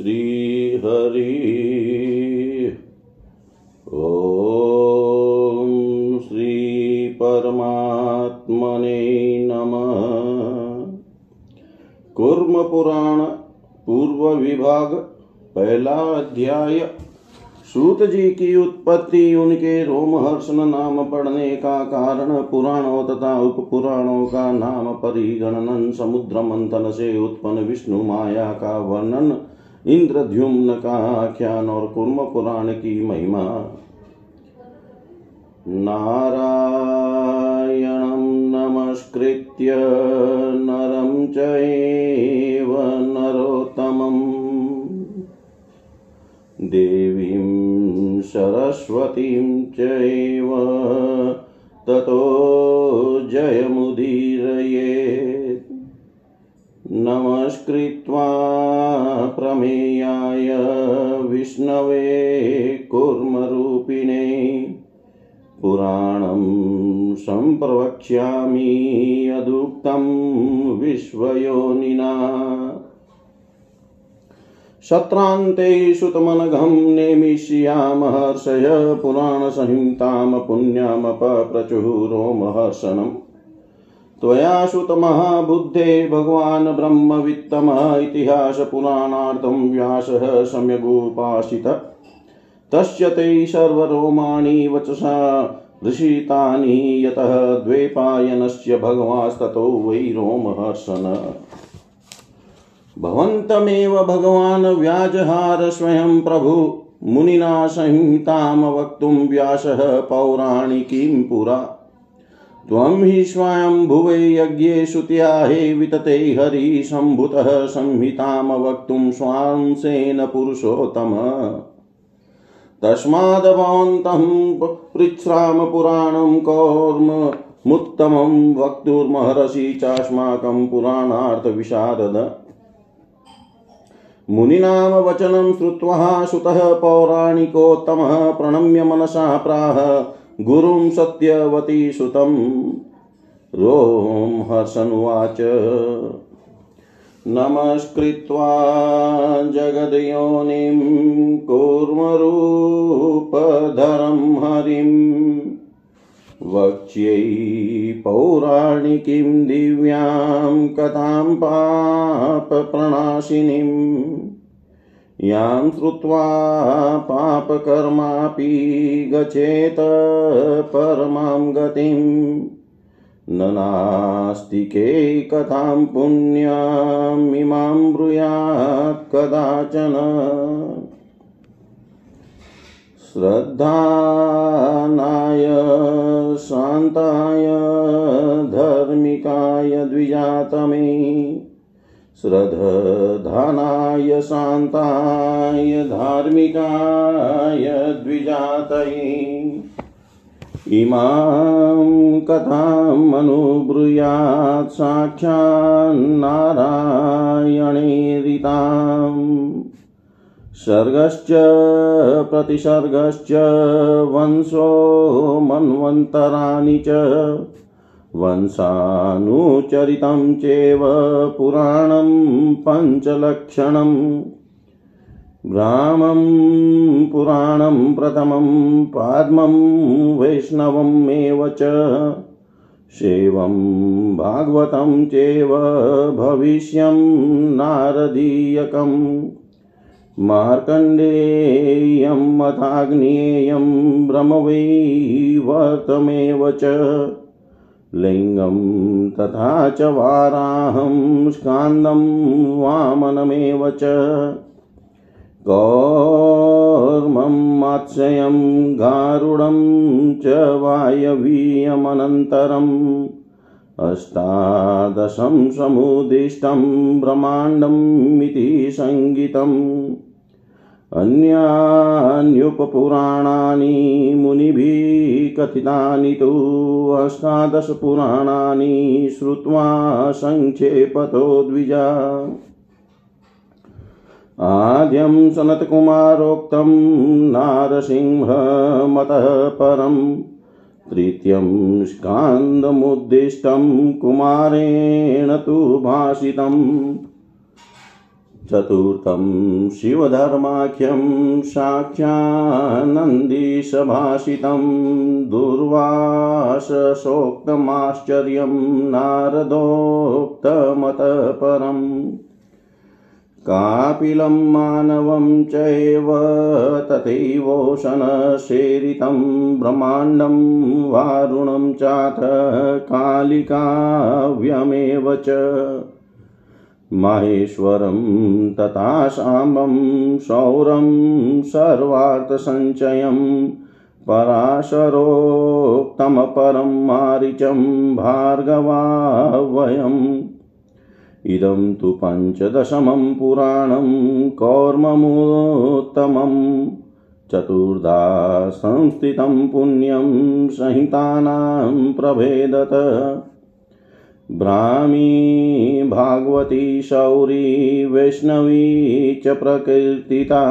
श्रीहरि। ॐ श्रीपरमात्मने नमः। कूर्म पुराण पूर्व विभाग, पहला अध्याय। सूत जी की उत्पत्ति, उनके रोमहर्षण नाम पढ़ने का कारण, पुराणों तथा उप पुराणों का नाम परिगणन समुद्र मंथन से उत्पन्न विष्णु माया का वर्णन इंद्रद्युम्न का आख्यान और कुर्म पुराण की महिमा नारायणं नमस्कृत्य नरं चैव नरोत्तमम्। देवीं सरस्वतीं चैव ततो जयमुदीरयेत् नमस्कृत्वा प्रमेयाय विष्णवे कूर्मरूपिणे पुराणं सम्प्रवक्ष्यामि यदुक्तं विश्वयोनिना। सत्रान्ते सुतमनघं नेमिष्यामहर्षय पुराणसंहितां पुण्यमपप्रचुः रोमहर्षणम्। त्वया श्रुतमहाबुद्धे भगवान् ब्रह्मवित्तमः इतिहासपुराणार्थं व्यासः सम्यगुपासित। तस्य ते सर्वरोमाणि वचसा ऋषितानि यतः द्वैपायनस्य भगवास्ततो वै रोमहर्षण भवन्तमेव भगवान् व्याजहार स्वयं प्रभु, मुनिना संहितां वक्तुं व्यासः पौराणिकीं पुरा। त्वं हि स्वयं भुवे यज्ञे श्रुत्याहे वितते हरिसम्भुतः संहितां वक्तुं स्वांसेन पुरुषोत्तम। तस्माद् भवन्तं पृच्छ्राम पुराणं कौर्ममुत्तमं वक्तुर्महर्षि चास्माकं पुराणार्थविशारद। मुनीनां वचनं श्रुत्वा सुतः पौराणिकोत्तमः प्रणम्य मनसा प्राह गुरुं सत्यवती सुतं रोमहर्षनुवाच नमस्कृत्वा जगद्योनिं कूर्मरूपधरं हरिं वक्ष्यै पौराणिकीं दिव्यां कथां पापप्रणाशिनीं यां श्रुत्वा पापकर्मापि गच्छेत परमां गतिम्। न नास्तिके कथां पुण्यामिमां ब्रूयात् कदाचन। श्रद्धानाय, शान्ताय, धर्मिकाय द्विजातमे। श्रद्धधानाय शान्ताय धार्मिकाय द्विजातये इमां कथामनुब्रूयात् साक्षान्नारायणेरिताम् सर्गश्च प्रतिसर्गश्च वंशो मन्वन्तराणि च वंशानुचरितं चेव पुराणं पञ्चलक्षणम्। ब्राह्मं पुराणं प्रथमं, पाद्मं वैष्णवमेव च। शैवं भागवतं चेव भविष्यं नारदीयकम्। मार्कण्डेयं, मथाग्नेयं ब्रह्मवैवर्तमेव च। लिङ्गं तथा च वाराहं स्कान्दं वामनमेव च। कौर्मं, मात्स्यं, गारुडं च वायवीयमनन्तरम् अष्टादशं समुदिष्टं ब्रह्माण्डमिति सङ्गीतम्। अन्यान्युपपुराणानि मुनिभिः कथितानि तु अष्टादशपुराणानि श्रुत्वा सङ्क्षेपतो द्विजा। आद्यं सनत्कुमारोक्तं नारसिंहमतः परं, तृतीयं स्कान्दमुद्दिष्टं कुमारेण तु भाषितम् चतुर्थं शिवधर्माख्यं साक्षानन्दीशभाषितं दुर्वाससोक्तमाश्चर्यं नारदोक्तमतः परम् कापिलं मानवं चैव तथैवोशनसेरितं ब्रह्माण्डं वारुणं चाथ कालिकाव्यमेव च माहेश्वरं तथा साम्बं सौरं सर्वार्थसञ्चयं पराशरोक्तमपरं मारिचं भार्गवावयम्। इदं तु पञ्चदशमं पुराणं कौर्ममुत्तमं चतुर्धा संस्थितं पुण्यं संहितानां प्रभेदत। ब्राह्मी भागवती शौरी वैष्णवी च प्रकीर्तिता,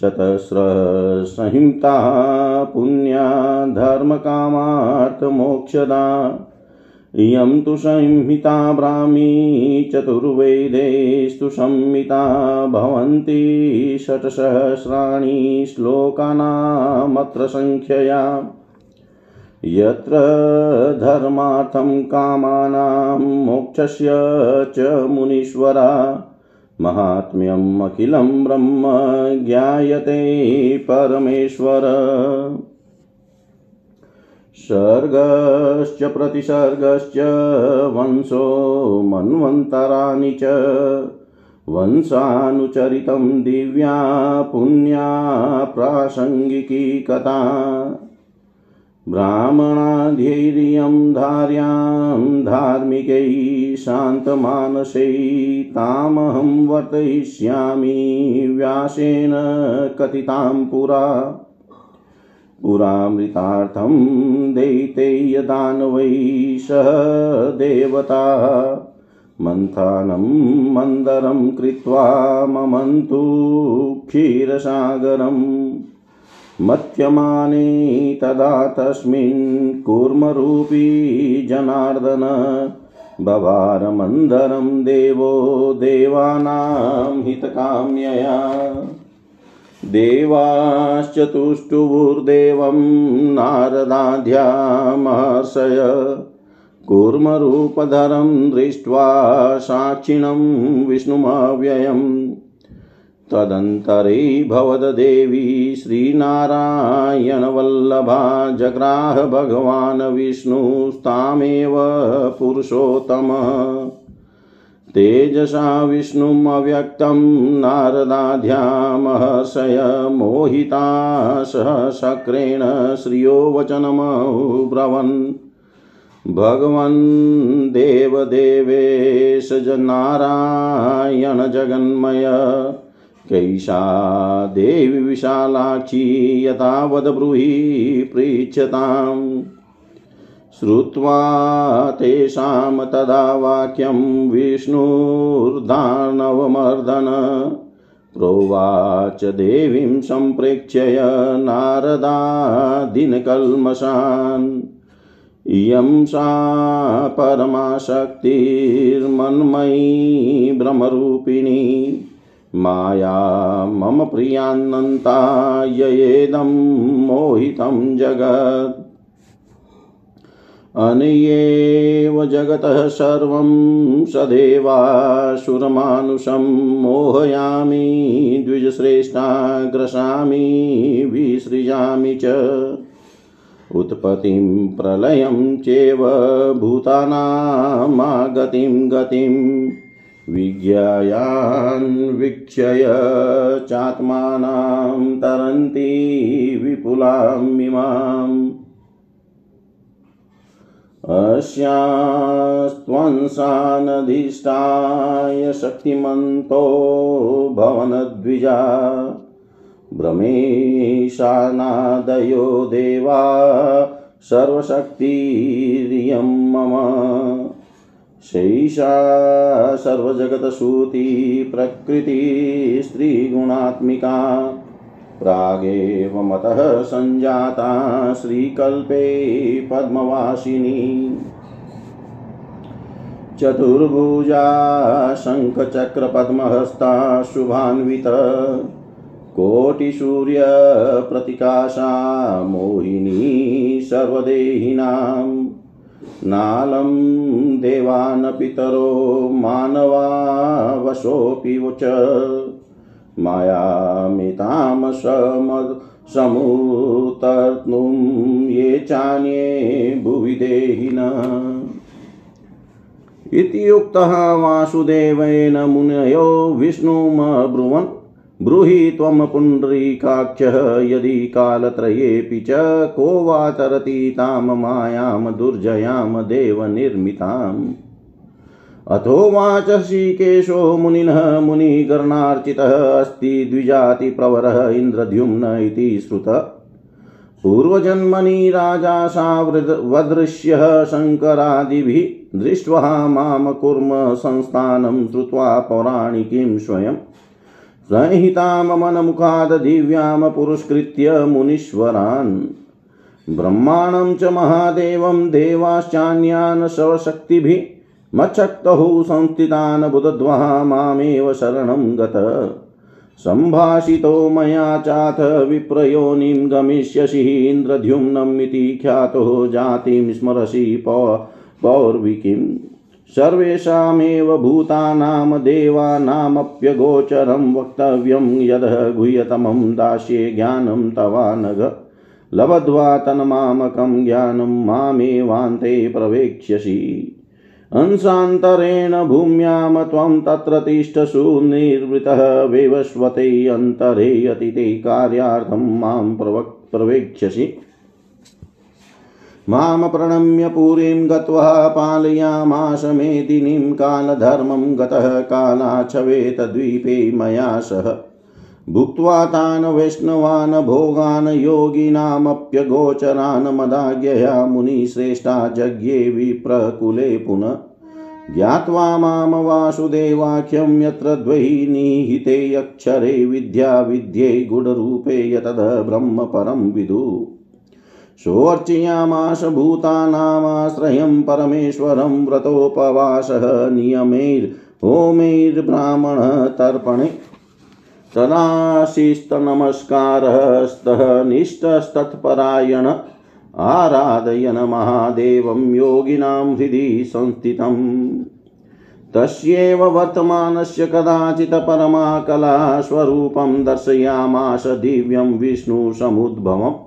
चतस्रसंहिता पुण्या धर्मकामार्थमोक्षदा इयं तु संहिता ब्राह्मी चतुर्वेदेस्तु संहिता, भवन्ति षट्सहस्राणि श्लोकानामत्र सङ्ख्यया यत्र धर्मार्थं कामानां मोक्षस्य च मुनीश्वरा। माहात्म्यम् अखिलं ब्रह्म ज्ञायते परमेश्वर। सर्गश्च प्रतिसर्गश्च वंशो मन्वन्तराणि च। वंशानुचरितं दिव्या पुण्या प्रासङ्गिकी कथा। ब्राह्मणाधैर्यं धार्यां धार्मिकै शान्तमानसै तामहं वर्तयिष्यामि व्यासेन कथितां पुरा। पुरामृतार्थं दैतेयदानवै सह देवता। मन्थानं मन्दरं कृत्वा ममन्तु क्षीरसागरम्। मत्यमाने तदा तस्मिन् कूर्मरूपी जनार्दन बभारमन्दरं देवो देवानां हितकाम्यया। देवाश्चतुष्टुभुर्देवं नारदाध्यामहर्षय कूर्मरूपधरं दृष्ट्वा साक्षिणं विष्णुमव्ययम्। तदन्तरे भवददेवी श्रीनारायणवल्लभा जग्राह भगवान् विष्णुस्तामेव पुरुषोत्तमः। तेजसा विष्णुमव्यक्तं नारदाध्यामहर्षय मोहिता सह शक्रेण श्रियो वचनमब्रवन् भगवन् देवदेवेश नारायण जगन्मय। कैषा देवी विशालाक्षी यथा ब्रूहि पृच्छताम् श्रुत्वा तेषां तदा वाक्यं विष्णुर्दानवमर्दन प्रोवाच देवीं सम्प्रेक्ष्य नारदादिनकल्मषान् इयं सा परमाशक्तिर्मन्मयी भ्रमरूपिणी माया मम प्रियान्नन्ता ययेदं मोहितं जगत्। अनयेव जगतः सर्वं सदेवासुरमानुषं मोहयामि द्विजश्रेष्ठाग्रसामि विसृजामि च। उत्पत्तिं प्रलयं चेव भूतानामागतिं गतिं विज्ञायान्वीक्षय चात्मानां तरन्ति विपुलामिमाम् अस्यास्त्वंसानधिष्ठाय शक्तिमन्तो भवनद्विजा। भ्रमेशानादयो देवा सर्वशक्तिरियं मम शैषा सर्वजगतसूती प्रकृतिस्त्रीगुणात्मिका प्रागेव मतः सञ्जाता श्रीकल्पे पद्मवासिनी। चतुर्भुजा शङ्खचक्रपद्महस्ता शुभान्वित। कोटिसूर्यप्रतिकाशा मोहिनी सर्वदेहिनां नालं देवान् पितरो मानवा वशोऽपि च मायामितां समद् समुतर्तुं ये चान्ये भुवि देहिन। इति उक्तः वासुदेवेन मुनयो विष्णुमब्रुवन्। ब्रूहि त्वं पुण्डरीकाक्षः यदि कालत्रयेऽपि च को वा तरति तां मायां दुर्जयां देवनिर्मिताम्। अथोवाच श्रीकेशो मुनिनः, मुनिगर्णार्चितः, अस्ति द्विजातिप्रवरः, इन्द्रद्युम्न इति श्रुत। पूर्वजन्मनि राजा सावदृश्यः शङ्करादिभिः दृष्ट्वा माँ कुर्म संस्थानं श्रुत्वा पौराणिकीं स्वयं संहितां मनमुखाद् दिव्यां पुरस्कृत्य मुनीश्वरान्। ब्रह्माणं च महादेवं देवाश्चान्यान् शवशक्तिभिः मच्छक्तौ संस्थितान् बुदध्वः मामेव शरणं गत। सम्भाषितो मया चाथ विप्रयोनिं गमिष्यसि इन्द्रद्युम्नम् इति ख्यातो जातिं स्मरसि सर्वेषामेव भूतानां देवानामप्यगोचरं वक्तव्यं यदः गुह्यतमं दास्ये ज्ञानं तवानघ लब्ध्वा तन्मामकं ज्ञानं मामेवान्ते प्रवेक्ष्यसि। अंशान्तरेण भूम्यां त्वं तत्र तिष्ठसु निर्वृतः वेवस्वते अन्तरे अतिते कार्यार्थं माँ प्रवक् प्रवेक्ष्यसि। माँ प्रणम्य पुरीं गत्वा पालयामाश मेदिनीं कालधर्मं गतः कालाच्छवेतद्वीपे मया सह। भुक्त्वा तान् वैष्णवान् भोगान् योगिनामप्यगोचरान् मदाज्ञया मुनिश्रेष्ठा जज्ञे विप्रकुले पुनः। ज्ञात्वा माँ वासुदेवाख्यं यत्र द्वै निहिते अक्षरे विद्या विद्ये गुडरूपे यतद ब्रह्म परं विदु। सोऽर्चयामाश भूतानामाश्रयं परमेश्वरं व्रतोपवासः नियमैर्होमैर्ब्राह्मणतर्पणे तदाशिस्तनमस्कारः स्तः निष्ठस्तत्परायण आराधयन् महादेवं योगिनां हृदि संस्थितम् तस्यैव वर्तमानस्य कदाचित् परमा कलास्वरूपं दर्शयामास दिव्यं विष्णुसमुद्भवम्।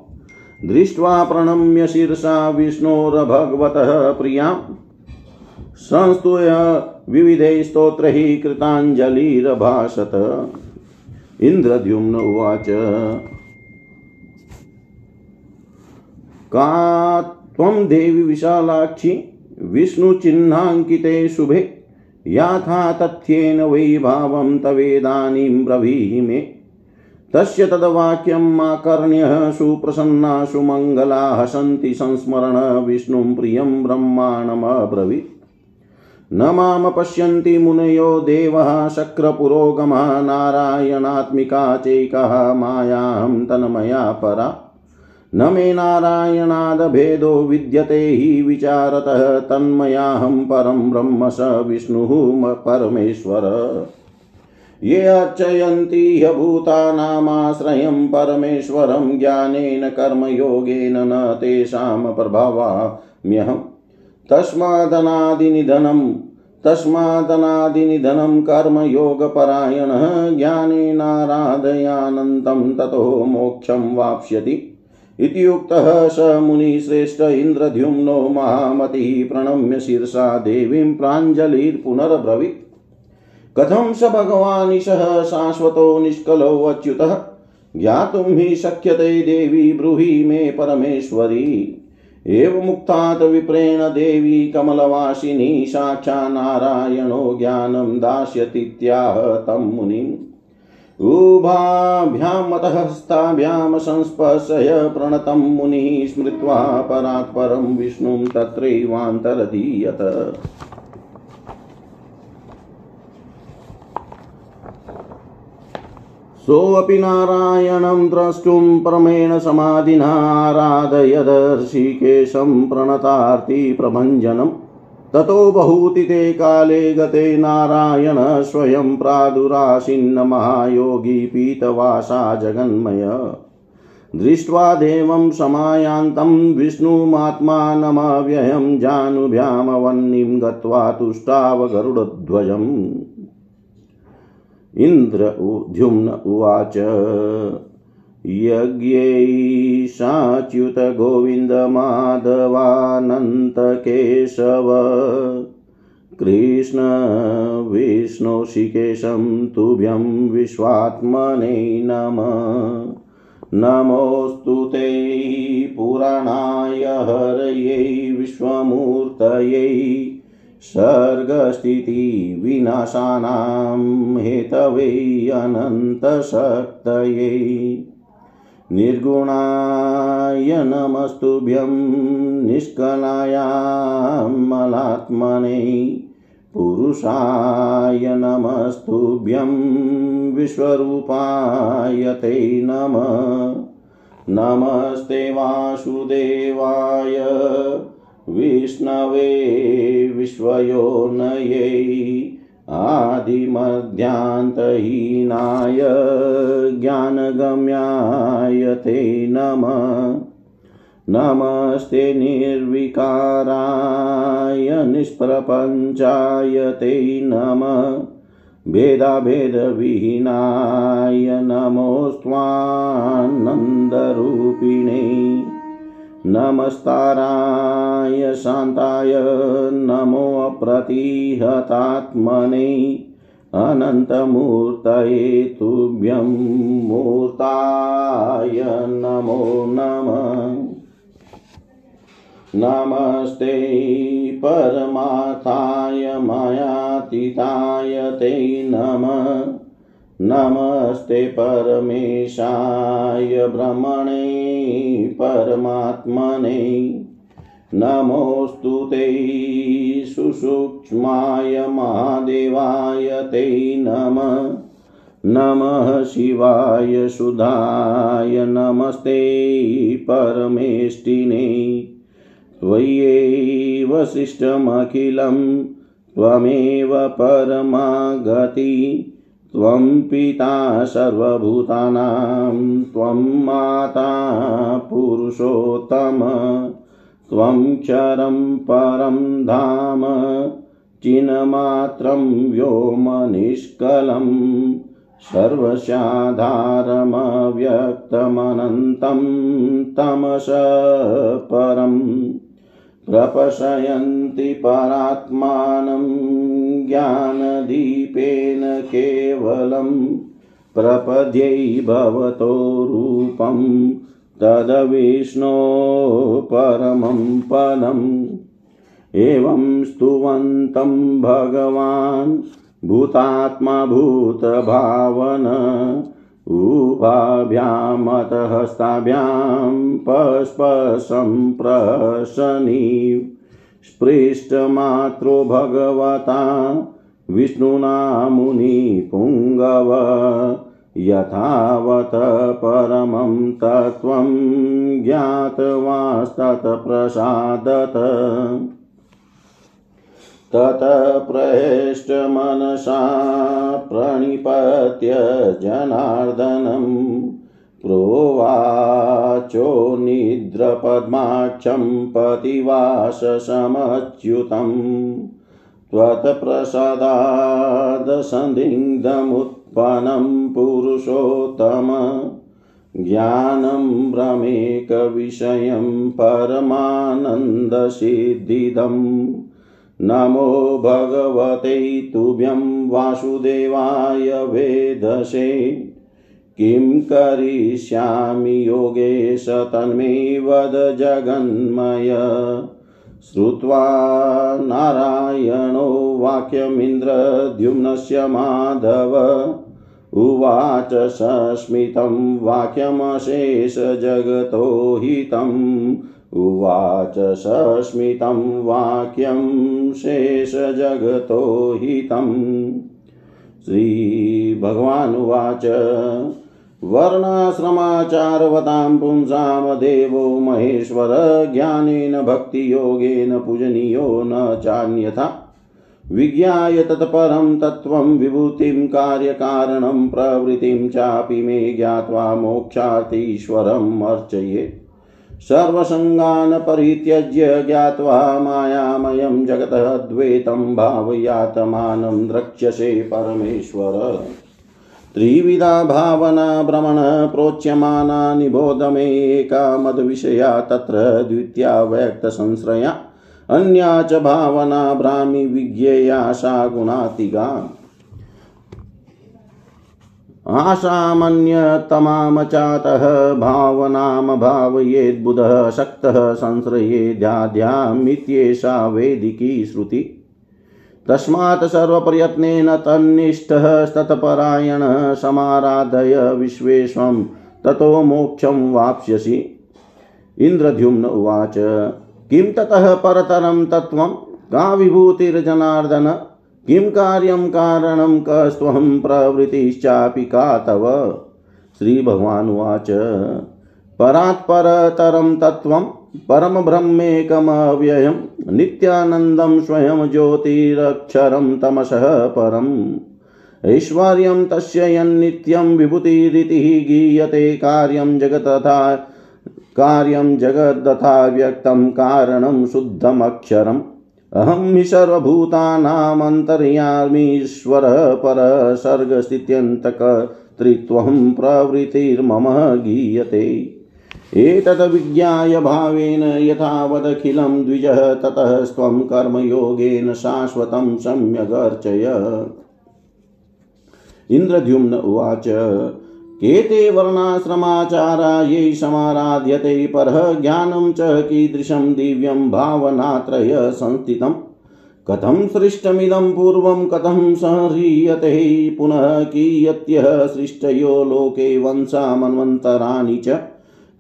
दृष्ट्वा प्रणम्य शिरसा विष्णोर्भगवतः प्रियाँ संस्तूय विविधैः स्तोत्रैः कृताञ्जलिरभाषत इन्द्रद्युम्न उवाच। का त्वं देवि विशालाक्षि, विष्णुचिह्नाङ्किते शुभे याथा तथ्येन वै भावं तवेदानीं ब्रवीहि मे तस्य तद्वाक्यम् आकर्ण्यः सुप्रसन्ना सुमङ्गला हसन्ति संस्मरण विष्णुं प्रियं ब्रह्माणमब्रवीत्। न माँ पश्यन्ति मुनयो देवः शक्रपुरोगमः नारायणात्मिका चैकः मायां तन्मया परा। न मे नारायणादभेदो विद्यते हि विचारतः तन्मयाहं परं ब्रह्म स विष्णुः परमेश्वर। ये अर्चयन्ति ह्यभूतानामाश्रयं परमेश्वरं ज्ञानेन कर्मयोगेन न तेषां प्रभावाम्यहम्। तस्मादनादिनिधनं तस्मादनादिनिधनं कर्मयोगपरायणः ज्ञानेनाराधयानन्तं ततो मोक्षं वाप्स्यति। इति उक्तः स मुनिश्रेष्ठ इन्द्रद्युम्नो महामतिः प्रणम्य शीर्षा देवीं प्राञ्जलिर्पुनरब्रवीत्। कथं स भगवानिशः शाश्वतो निष्कलो अच्युतः? ज्ञातुं हि शक्यते देवी ब्रूहि मे परमेश्वरी। एवमुक्तात् विप्रेण देवी कमलवासिनी साक्षा नारायणो ज्ञानं दास्यतीत्याह तं मुनिम्। हस्ताभ्यां संस्पर्शय प्रणतं मुनिः स्मृत्वा परात् परं विष्णुं तत्रैवान्तरधीयत सोऽपि नारायणं द्रष्टुं परमेण समाधिनाराधयदर्शिकेशं प्रणतार्ति प्रभञ्जनम् ततो बहुतिते काले गते नारायण स्वयं प्रादुरासीन्न महायोगी पीतवासा जगन्मय। दृष्ट्वा देवं समायान्तं विष्णुमात्मानमव्ययं जानुभ्यामवह्निं गत्वा तुष्टाव गरुडध्वजम् इन्द्र द्युम्न उवाच। यज्ञैषाच्युतगोविन्दमाधवानन्तकेशव कृष्ण विष्णुशिकेशं तुभ्यं विश्वात्मने नमः। नमोऽस्तु ते पुराणाय हरयै विश्वमूर्तयै। सर्गस्थितिविनाशानां हेतवे अनन्तशक्तये। निर्गुणाय नमस्तुभ्यं निष्कलायामलात्मने पुरुषाय नमस्तुभ्यं विश्वरूपाय ते नमः। नमस्ते वासुदेवाय। विष्णवे विश्वयोनयै आदिमध्यान्तहीनाय ज्ञानगम्याय ते नमः। नमस्ते निर्विकाराय निष्प्रपञ्चाय ते नमः। भेदाभेदविहीनाय नमोऽस्त्वानन्दरूपिणे। नमस्ताराय शान्ताय नमो प्रतिहतात्मने अनन्तमूर्तये तुभ्यं मूर्ताय नमो नमः। नमस्ते परमार्थाय मायातीताय ते नमः। नमस्ते परमेशाय ब्रह्मणे, परमात्मने। नमोऽस्तु ते सुसूक्ष्माय महादेवाय ते नमः। नमः शिवाय सुधाय, नमस्ते परमेष्टिने। त्वय्येव शिष्टमखिलं त्वमेव परमागति। त्वं पिता सर्वभूतानां, त्वं माता पुरुषोत्तम, त्वं क्षरं परं धाम, चिन्मात्रं व्योमनिष्कलं सर्वस्याधारमव्यक्तमनन्तं तमस परम्, प्रपशयन्ति परात्मानं ज्ञानदीपेन केवलं प्रपद्यै भवतो रूपं तदविष्णो परमं पदम्। एवं स्तुवन्तं भगवान् भूतात्मा भूतभावन उभाभ्यामतः हस्ताभ्यां पस्पसम्प्रशनी स्पृष्टमात्रो भगवता विष्णुना मुनिपुङ्गव यथावत परमं तत्त्वं ज्ञातवास्तत्प्रसादत ततप्रहृष्टमनसा प्रणिपत्य जनार्दनं प्रोवाचो निद्रपद्माक्षं पतिवाससमच्युतं त्वत्प्रसादादसन्दिग्धमुत्पन्नं पुरुषोत्तम। ज्ञानं भ्रमेकविषयं परमानन्दसिद्धिदम्। नमो भगवते तुभ्यं वासुदेवाय वेदसे। किं करिष्यामि योगेश तन्मे वद जगन्मय? श्रुत्वा नारायणो वाक्यमिन्द्रद्युम्नस्य माधव। उवाच सस्मितं वाक्यमशेषजगतो हितम्। उवाच सस्मितं वाक्यं शेषजगतो हितम्। श्रीभगवानुवाच वर्णाश्रमाचारवतां पुंसां देवो महेश्वर, ज्ञानेन भक्तियोगेन पूजनीयो न चान्यथा। विज्ञाय तत्परं तत्त्वं विभूतिं कार्यकारणं प्रवृत्तिं चापि मे ज्ञात्वा मोक्षातीश्वरम् अर्चयेत् सर्वसङ्गान् परित्यज्य ज्ञात्वा मायामयं जगतः द्वैतं भावयातमानं द्रक्ष्यसे परमेश्वर। त्रिविधा भावना भ्रमण प्रोच्यमाना निबोध मे एका मद्विषया तत्र द्वितीया व्यक्तसंश्रया अन्या च भावना भ्रामि विज्ञेया सा गुणातिगा आशामन्यतमां चातः भावनां भावयेद्बुधः शक्तः संश्रयेद्याद्यामित्येषा वेदिकी श्रुति। तस्मात् सर्वप्रयत्नेन तन्निष्ठः तत्परायणः समाराधय विश्वेश्वं, ततो मोक्षं वाप्स्यसि। इन्द्रद्युम्न उवाच, किं ततः परतरं तत्त्वं? का विभूतिर्जनार्दन किं कार्यं कारणं कस्त्वं प्रवृत्तिश्चापि का तव? श्रीभगवानुवाच परात्परतरं तत्त्वं परमब्रह्मेकमव्ययं नित्यानन्दं स्वयं ज्योतिरक्षरं तमसः परम्। ऐश्वर्यं तस्य यन्नित्यं विभूतिरिति गीयते कार्यं जगतथा कार्यं जगद्दथा व्यक्तं कारणं शुद्धमक्षरम्। अहं हि सर्वभूतानामन्तर्यामीश्वरः परसर्गस्थित्यन्तकर्तृत्वं प्रवृत्तिर्मम गीयते। एतद्विज्ञाय भावेन यथावदखिलं द्विजः, ततः स्वं कर्मयोगेन शाश्वतं सम्यगर्चय। इन्द्रद्युम्न उवाच केते वर्णाश्रमाचारा, ये समाराध्यते, परः ज्ञानं च कीदृशं दिव्यं भावनात्रय संस्थितम् कथं सृष्टमिदं पूर्वं, कथं संह्रियते, पुनः कियत्यः सृष्टयो लोके वंशामन्वन्तराणि च।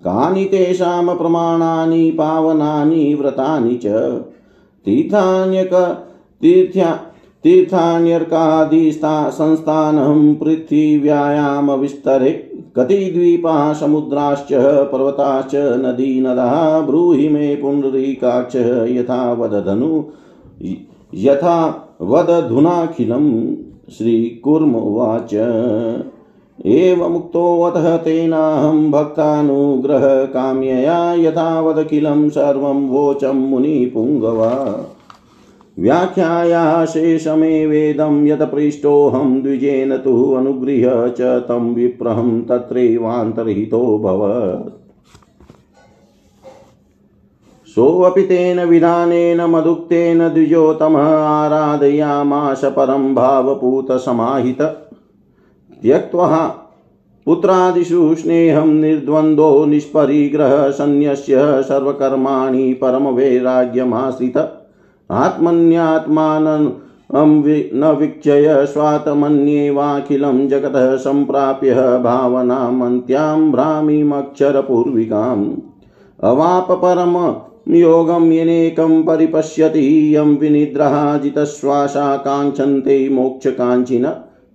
कानि तेषां प्रमाणानि, पावनानि, व्रतानि च। तीर्थान्यक तीर्थ्या तीर्थान्यर्कादिस्ता संस्थानं पृथिव्यायां विस्तरे कति द्वीपाः समुद्राश्च, पर्वताश्च, नदी, नदा, ब्रूहि, मे पुण्डरीकाक्ष यथा वदधनु यथा वदधुनाखिलं, श्रीकुर्म उवाच। एवमुक्तोऽतः तेनाहं भक्तानुग्रहकाम्यया यथावदखिलं सर्वं वोचं मुनिपुङ्गवा। व्याख्यायाशेषमेवेदं यत् पृष्टोऽहं द्विजेन तु अनुगृह्य च तं विप्रहं तत्रैवान्तर्हितो भवत्। सोऽपि तेन विधानेन मदुक्तेन द्विजोतमः आराधयामाश परं भावपूतसमाहित। त्यक्त्वा पुत्रादिषु स्नेहं निर्द्वन्द्वो निष्परिग्रह सन्न्यस्य सर्वकर्माणि परमवैराग्यमाश्रित। आत्मन्यात्मानं न वीक्षय स्वात्मन्येवाखिलं जगतः सम्प्राप्य भावनामन्त्यां भ्रामीमक्षरपूर्विकाम्। अवाप परम योगं येनेकं परिपश्यति, यं विनिद्रः जितश्वासा काङ्क्षन्ते मोक्षकाञ्चिन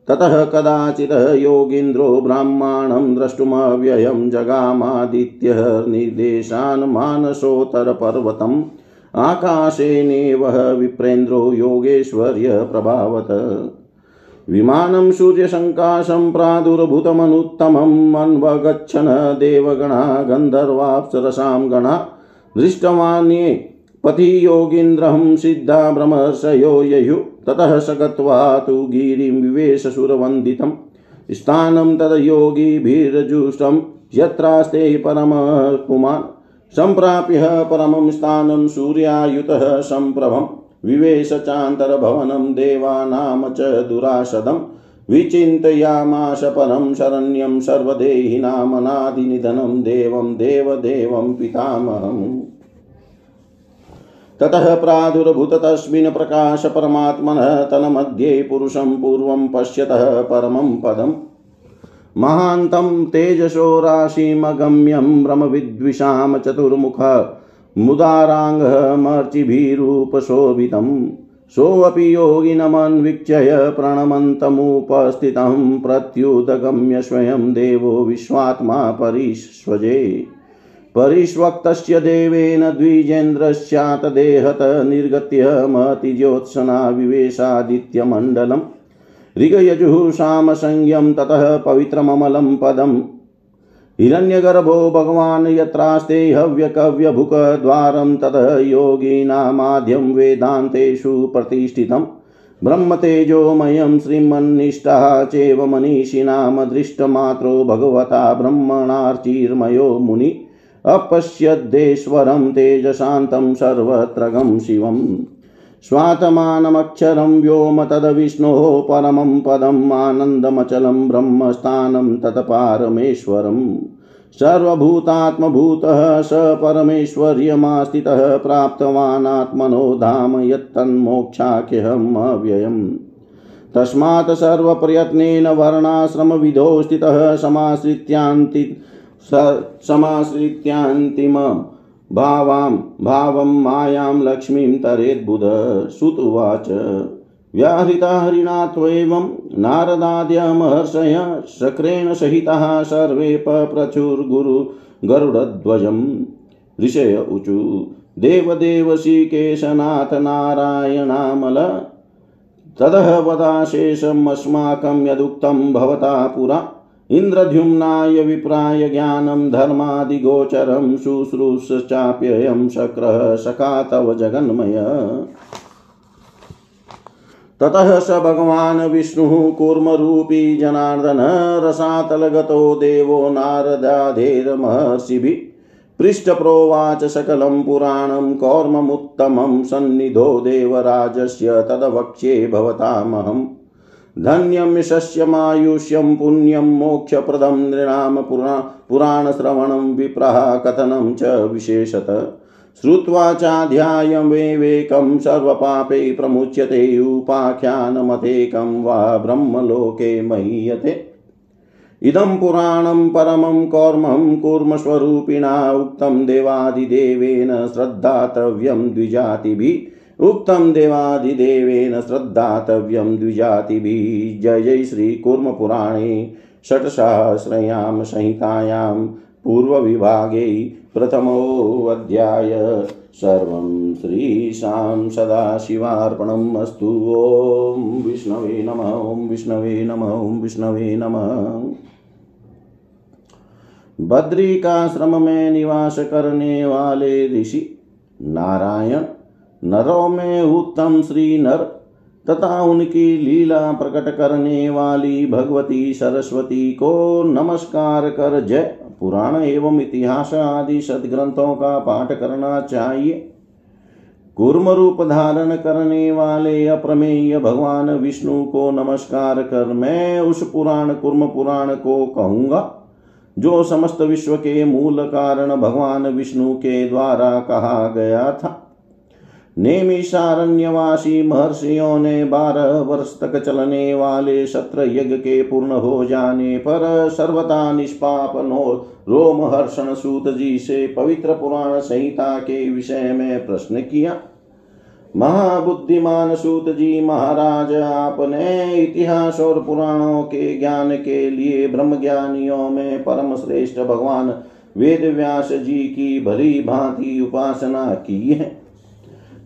ततः कदाचित् योगीन्द्रो ब्राह्मणं द्रष्टुमव्ययं जगामादित्यः निर्देशान् मानसोत्तरपर्वतम् आकाशेनेव विप्रेन्द्रो योगेश्वर्य प्रभावत। विमानं सूर्यसङ्काशं प्रादुर्भूतमनुत्तमम् अन्वगच्छन् देवगणा गन्धर्वाप्सरसां गणा। दृष्टवान्ये पथि योगीन्द्रं सिद्धा भ्रमर्षयो ययुः। ततः स गत्वा तु गिरिं विवेशसुरवन्दितं। स्थानं तद्योगिभिर्जुष्टं यत्रास्ते परमः पुमान्। सम्प्राप्य परमं स्थानं सूर्यायुतः सम्प्रभं। विवेश चान्तरभवनं देवानां च दुराशदं। विचिन्तयामाश परं शरण्यं सर्वदेहिनामनादिनिधनं देवं देवदेवं पितामहम्। ततः प्रादुर्भूत तस्मिन् प्रकाशपरमात्मनः तन्मध्ये पुरुषं पूर्वं पश्यतः परमं पदम् महान्तं तेजसो राशिमगम्यं भ्रमविद्विषां चतुर्मुख मुदाराङ्गमर्चिभिरूपशोभितं सोऽपि योगिनमन्वीक्षय प्रणमन्तमुपस्थितं प्रत्युदगम्य स्वयं देवो विश्वात्मा परिष्वजे। परिष्वक्तस्य देवेन द्विजेन्द्रस्यात् देहत निर्गत्य मतिज्योत्सना विवेशादित्यमण्डलम् ऋगयजुः ततः पवित्रममलं पदम्। हिरण्यगर्भो भगवान् यत्रास्ते हव्यकव्यभुकद्वारं ततः योगिनामाद्यं वेदान्तेषु प्रतिष्ठितम्। ब्रह्मतेजोमयं श्रीमन्निष्ठः चैव मनीषिणां दृष्टमात्रो भगवता ब्रह्मणार्चिर्मयो मुनि। अपश्यद्देश्वरं तेजशान्तं सर्वत्रगं शिवम्। स्वात्मानमक्षरं व्योम तद्विष्णोः परमं पदम्, आनन्दमचलं ब्रह्मस्थानं तत्पारमेश्वरम् सर्वभूतात्मभूतः स परमेश्वर्यमास्थितः प्राप्तवानात्मनो धाम यत्तन्मोक्षाख्यहम् अव्ययम् तस्मात् सर्वप्रयत्नेन वर्णाश्रमविधौ स्थितः समाश्रित्यान्ति समाश्रित्यान्तिम भावां, भावं मायां लक्ष्मीं तरेद्बुध सुत उवाच। व्याहृता हरिणा त्वेवं नारदाद्यमहर्षय शक्रेण सहिताः सर्वे पप्रचुर्गुरु गरुडध्वजम् ऋषय ऊचु देवदेवशीकेशनाथ नारायणामल। तदः वदाशेषमस्माकं यदुक्तं भवता पुरा। इन्द्रद्युम्नाय विप्राय ज्ञानं, धर्मादिगोचरं, शुश्रूषश्चाप्ययं शक्रः सखा तव जगन्मय। ततः स भगवान् विष्णुः कूर्मरूपी जनार्दन, रसातलगतो देवो नारदाधेर्महर्षिभिः पृष्ठप्रोवाच सकलं पुराणं, कौर्ममुत्तमं सन्निधो देवराजस्य तदवक्ष्ये भवतामहम्। धन्यं यशस्यमायुष्यं पुण्यं मोक्षप्रदं नृणां पुरा पुराणश्रवणं विप्रः कथनं च विशेषत। श्रुत्वा चाध्यायमेवेकं सर्वपापै प्रमुच्यते उपाख्यानमतेकं वा ब्रह्मलोके महीयते। इदं पुराणं परमं कौर्मं कूर्मस्वरूपिणा उक्तं देवादिदेवेन श्रद्धातव्यं द्विजातिभिः। उक्तं देवादिदेवेन श्रद्धातव्यं द्विजातिभिः। जय जय श्रीकूर्मपुराणे षट्सहस्रयां संहितायां पूर्वविभागे प्रथमोऽध्याय। सर्वं श्रीशां सदाशिवार्पणम् अस्तु। ॐ विष्णवे नम, ॐ विष्णवे नम, ॐ विष्णवे नमः। बद्रिकाश्रम में निवास करने वाले ऋषि नारायण नरों में उत्तम श्री नर, तथा उनकी लीला प्रकट करने वाली भगवती सरस्वती को नमस्कार कर जय। पुराण एवं इतिहास आदि सदग्रंथों का पाठ करना चाहिए। कुर्म रूप धारण करने वाले अप्रमेय भगवान विष्णु को नमस्कार कर मैं उस पुराण, कुर्म पुराण को कहूँगा, जो समस्त विश्व के मूल कारण भगवान विष्णु के द्वारा कहा गया था। नेमिषारण्यवासी महर्षियों ने बारह वर्ष तक चलने वाले सत्र यज्ञ के पूर्ण हो जाने पर सर्वता निष्पाप नो रोमहर्षण सूत जी से पवित्र पुराण संहिता के विषय में प्रश्न किया। महाबुद्धिमान सूत जी महाराज, आपने इतिहास और पुराणों के ज्ञान के लिए ब्रह्म ज्ञानियों में परम श्रेष्ठ भगवान वेद व्यास जी की भली भांति उपासना की है।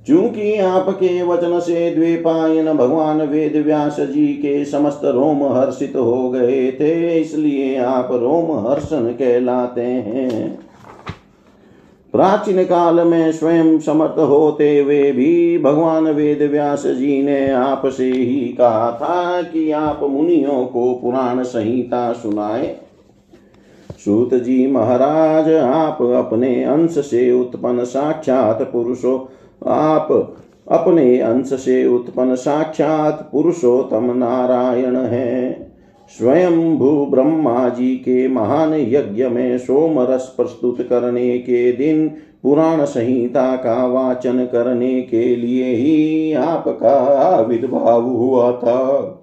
चूँकि आपके वचन से द्वेपायन भगवान वेद व्यास जी के समस्त रोम हर्षित हो गए थे, इसलिए आप रोम हर्षण कहलाते हैं। प्राचीन काल में स्वयं समर्थ होते हुए भी भगवान वेद व्यास जी ने आपसे ही कहा था कि आप मुनियों को पुराण संहिता सुनाए। सूत जी महाराज, आप अपने अंश से उत्पन्न साक्षात पुरुषों आप अपने अंश से उत्पन्न साक्षात पुरुषोत्तम नारायण है। स्वयं भू ब्रह्मा जी के महान यज्ञ में सोम रस प्रस्तुत करने के दिन, पुराण संहिता का वाचन करने के लिए ही आपका आविर्भाव हुआ था।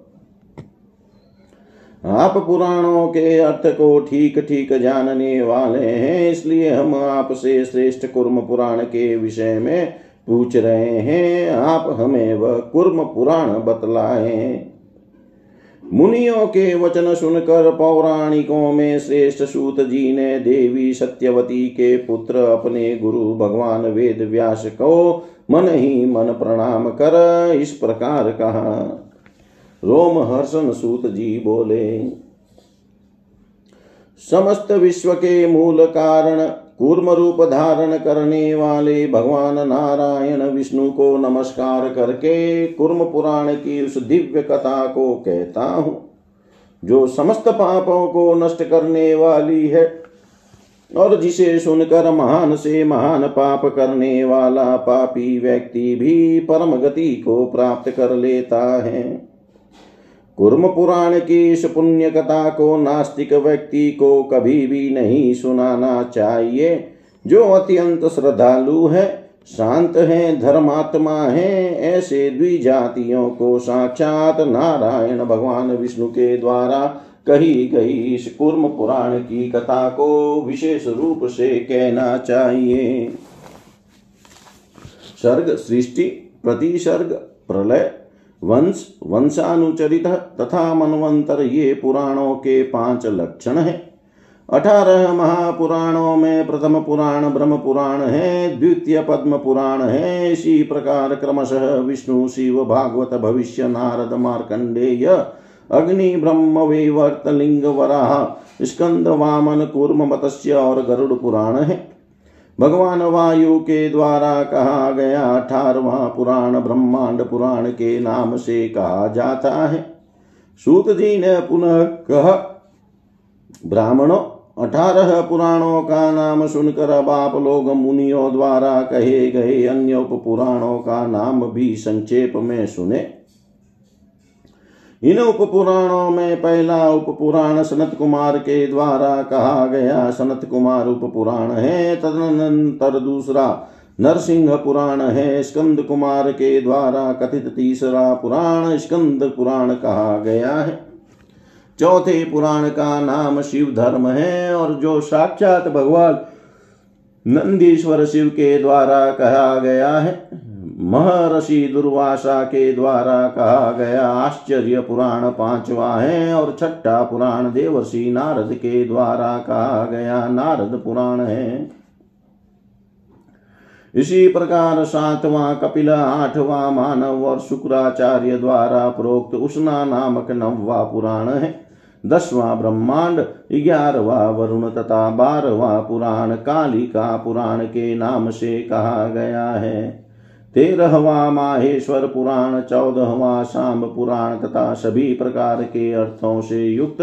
आप पुराणों के अर्थ को ठीक ठीक जानने वाले हैं, इसलिए हम आपसे श्रेष्ठ कुर्म पुराण के विषय में पूछ रहे हैं, आप हमें वह कुर्म पुराण बतलाए। मुनियों के वचन सुनकर पौराणिकों में श्रेष्ठ सूत जी ने देवी सत्यवती के पुत्र अपने गुरु भगवान वेद व्यास को मन ही मन प्रणाम कर इस प्रकार कहा। रोम हर्षण सूत जी बोले, समस्त विश्व के मूल कारण कूर्म रूप धारण करने वाले भगवान नारायण विष्णु को नमस्कार करके कुर्म पुराण की उस दिव्य कथा को कहता हूँ। जो समस्त पापों को नष्ट करने वाली है और जिसे सुनकर महान से महान पाप करने वाला पापी व्यक्ति भी परम गति को प्राप्त कर लेता है। कुर्म पुराण की इस पुण्य कथा को नास्तिक व्यक्ति को कभी भी नहीं सुनाना चाहिए। जो अत्यंत श्रद्धालु है, शांत है, धर्मात्मा है, ऐसे द्विजातियों को साक्षात नारायण भगवान विष्णु के द्वारा कही गई इस कुर्म पुराण की कथा को विशेष रूप से कहना चाहिए। सर्ग, सृष्टि, प्रतिसर्ग, प्रलय वंश, वंशानुचरित तथा मनवंतर ये पुराणों के पाँच लक्षण हैं। अठारह महापुराणों में प्रथम पुराण, ब्रह्म पुराण है, द्वितीय पद्म पुराण है, इसी प्रकार क्रमशः विष्णु, शिव, भागवत, भविष्य, नारद, मार्कंडेय, अग्नि, ब्रह्म, वेवर्त, लिंग, वराह, स्कंद, वामन, कूर्म, मत्स्य और गरुड़ पुराण है। भगवान वायु के द्वारा कहा गया अठारवा पुराण ब्रह्मांड पुराण के नाम से कहा जाता है। सूत जी ने पुनः कह, ब्राह्मणों, अठारह पुराणों का नाम सुनकर अब आप लोग मुनियों द्वारा कहे गए अन्य उप पुराणों का नाम भी संक्षेप में सुने। इन उप पुराणों में पहला उप पुराण सनत कुमार के द्वारा कहा गया सनत कुमार उप पुराण है, तदनंतर दूसरा नरसिंह पुराण है, स्कंद कुमार के द्वारा कथित तीसरा पुराण स्कंद पुराण कहा गया है। चौथे पुराण का नाम शिव धर्म है और जो साक्षात भगवान नंदीश्वर शिव के द्वारा कहा गया है। महर्षि दुर्वासा के द्वारा कहा गया आश्चर्य पुराण पांचवा है और छठा पुराण देवर्षि नारद के द्वारा कहा गया नारद पुराण है। इसी प्रकार सातवां कपिल, आठवां मानव और शुक्राचार्य द्वारा प्रोक्त उष्णा नामक नववा पुराण है। दसवां ब्रह्मांड, ग्यारहवा वरुण तथा बारहवा पुराण, कालिका पुराण के नाम से कहा गया है। तेरहवा माहेश्वर पुराण, चौदहवा शाम पुराण तथा सभी प्रकार के अर्थों से युक्त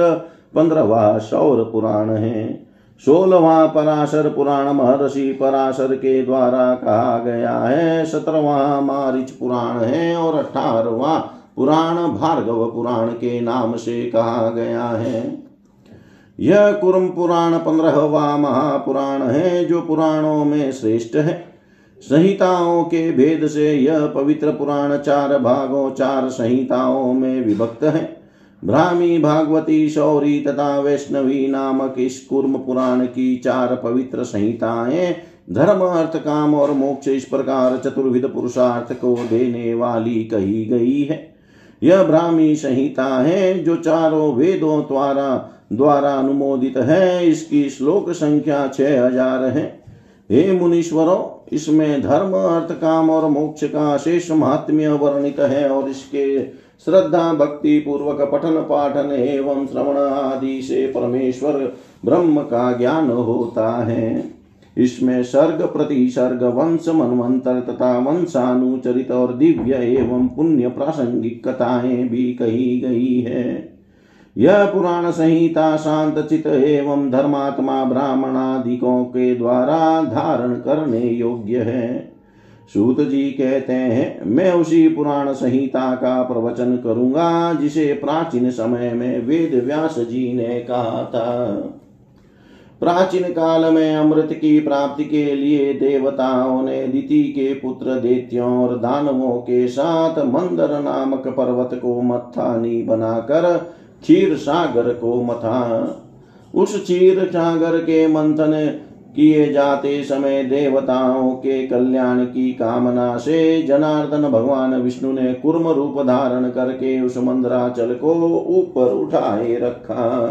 पंद्रहवा सौर पुराण है। सोलहवा पराशर पुराण महर्षि पराशर के द्वारा कहा गया है। सत्रहवा मारिच पुराण है और अठारहवा पुराण भार्गव पुराण के नाम से कहा गया है। यह कुर्म पुराण पंद्रहवा महापुराण है, जो पुराणों में श्रेष्ठ है। संहिताओं के भेद से यह पवित्र पुराण चार भागों, चार संहिताओं में विभक्त है। ब्राह्मी, भागवती, शौरी तथा वैष्णवी नामक इस कुर्म पुराण की चार पवित्र संहिताएँ धर्म, अर्थ, काम और मोक्ष इस प्रकार चतुर्विध पुरुषार्थ को देने वाली कही गई है। यह ब्राह्मी संहिता है जो चारों वेदों द्वारा द्वारा अनुमोदित है। इसकी श्लोक संख्या छह हज़ार है। हे मुनीश्वरों, इसमें धर्म अर्थ काम और मोक्ष का शेष महात्म्य वर्णित है और इसके श्रद्धा, भक्ति पूर्वक पठन, पाठन एवं श्रवण आदि से परमेश्वर ब्रह्म का ज्ञान होता है। इसमें सर्ग प्रतिसर्ग वंश मनवंतर तथा वंशानुचरित और दिव्य एवं पुण्य प्रासंगिक कथाएँ भी कही गई है। यह पुराण संहिता शांत चित एवं धर्मात्मा ब्राह्मणादिकों के द्वारा धारण करने योग्य है। सूत जी कहते हैं, मैं उसी पुराण संहिता का प्रवचन करूँगा, जिसे प्राचीन समय में वेद व्यास जी ने कहा था। प्राचीन काल में अमृत की प्राप्ति के लिए देवताओं ने दिति के पुत्र देत्यों और दानवों के साथ मंदर नामक पर्वत को मत्थानी बनाकर क्षीर सागर को मथा। उस क्षीर सागर के मंथन किए जाते समय देवताओं के कल्याण की कामना से जनार्दन भगवान विष्णु ने कुर्म रूप धारण करके उस मंदराचल को ऊपर उठाए रखा।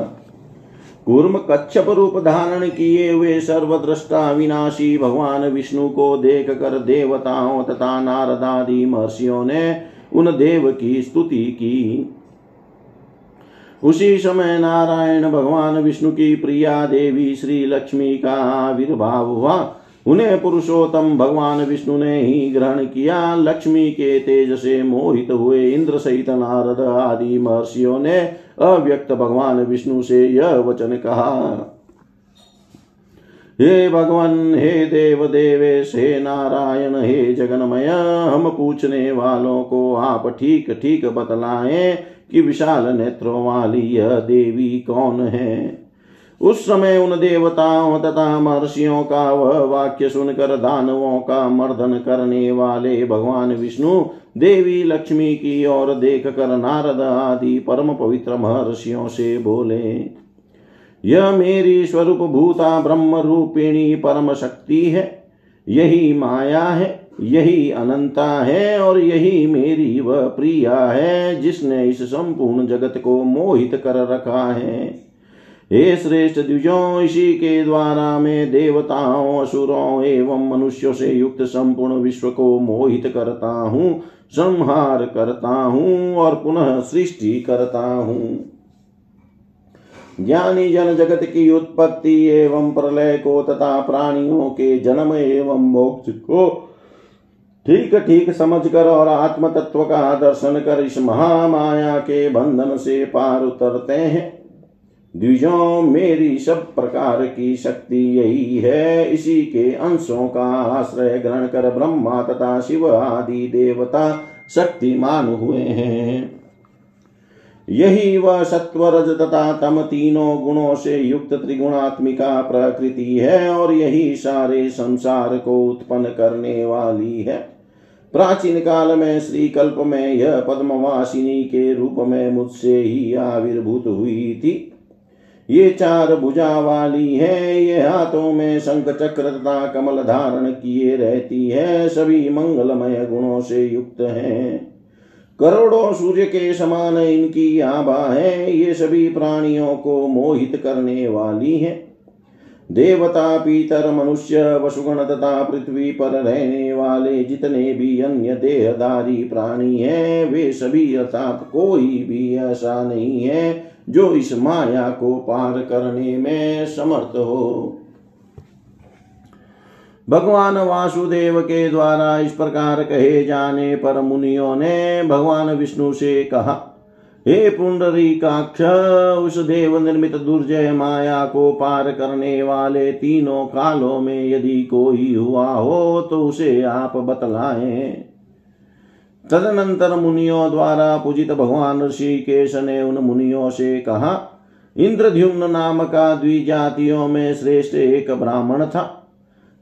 कूर्म कच्छप रूप धारण किए हुए सर्वद्रष्टा विनाशी भगवान विष्णु को देख कर देवताओं तथा नारदादि महर्षियों ने उन देव की स्तुति की। उसी समय नारायण भगवान विष्णु की प्रिया देवी श्री लक्ष्मी का आविर्भाव हुआ। उन्हें पुरुषोत्तम भगवान विष्णु ने ही ग्रहण किया। लक्ष्मी के तेज से मोहित हुए इंद्र सहित नारद आदि महर्षियों ने अव्यक्त भगवान विष्णु से यह वचन कहा, हे भगवान, हे देव देवेश हे नारायण, हे जगन्मय, हम पूछने वालों को आप ठीक ठीक बतलाएँ। कि विशाल नेत्रों वाली यह देवी कौन है? उस समय उन देवताओं तथा महर्षियों का वह वाक्य सुनकर, दानवों का मर्दन करने वाले भगवान विष्णु, देवी लक्ष्मी की ओर देख कर नारद आदि परम पवित्र महर्षियों से बोले, यह मेरी स्वरूप भूता ब्रह्म रूपिणी परम शक्ति है, यही माया है। यही अनंता है और यही मेरी वह प्रिया है जिसने इस संपूर्ण जगत को मोहित कर रखा है। हे श्रेष्ठ द्विजों, इसी के द्वारा मैं देवताओं, असुरों एवं मनुष्यों से युक्त संपूर्ण विश्व को मोहित करता हूँ, संहार करता हूँ और पुनः सृष्टि करता हूँ। ज्ञानी जन जगत की उत्पत्ति एवं प्रलय को तथा प्राणियों के जन्म एवं मोक्ष को ठीक ठीक, समझ कर और आत्म तत्व का दर्शन कर इस महामाया के बंधन से पार उतरते हैं। द्विजों, मेरी सब प्रकार की शक्ति यही है। इसी के अंशों का आश्रय ग्रहण कर ब्रह्मा तथा शिव आदि देवता शक्तिमान हुए हैं। यही वह सत्व रज तथा तम तीनों गुणों से युक्त त्रिगुणात्मिका प्रकृति है और यही सारे संसार को उत्पन्न करने वाली है। प्राचीन काल में श्री कल्प में यह पद्मवासिनी के रूप में मुझसे ही आविर्भूत हुई थी। ये चार भुजा वाली है, ये हाथों में शंख चक्र तथा कमल धारण किए रहती है, सभी मंगलमय गुणों से युक्त हैं। करोड़ों सूर्य के समान इनकी आभा है, ये सभी प्राणियों को मोहित करने वाली है। देवता पीतर मनुष्य वसुगण तथा पृथ्वी पर रहने वाले जितने भी अन्य देहधारी प्राणी हैं, वे सभी अर्थात कोई भी ऐसा नहीं है जो इस माया को पार करने में समर्थ हो। भगवान वासुदेव के द्वारा इस प्रकार कहे जाने पर मुनियों ने भगवान विष्णु से कहा हे पुंडरीकाक्ष उस देव निर्मित दुर्जय माया को पार करने वाले तीनों कालों में यदि कोई हुआ हो तो उसे आप बतलाएँ। तदनंतर मुनियों द्वारा पूजित भगवान ऋषिकेश ने उन मुनियों से कहा, इंद्रद्युम्न नाम का द्विजातियों में श्रेष्ठ एक ब्राह्मण था।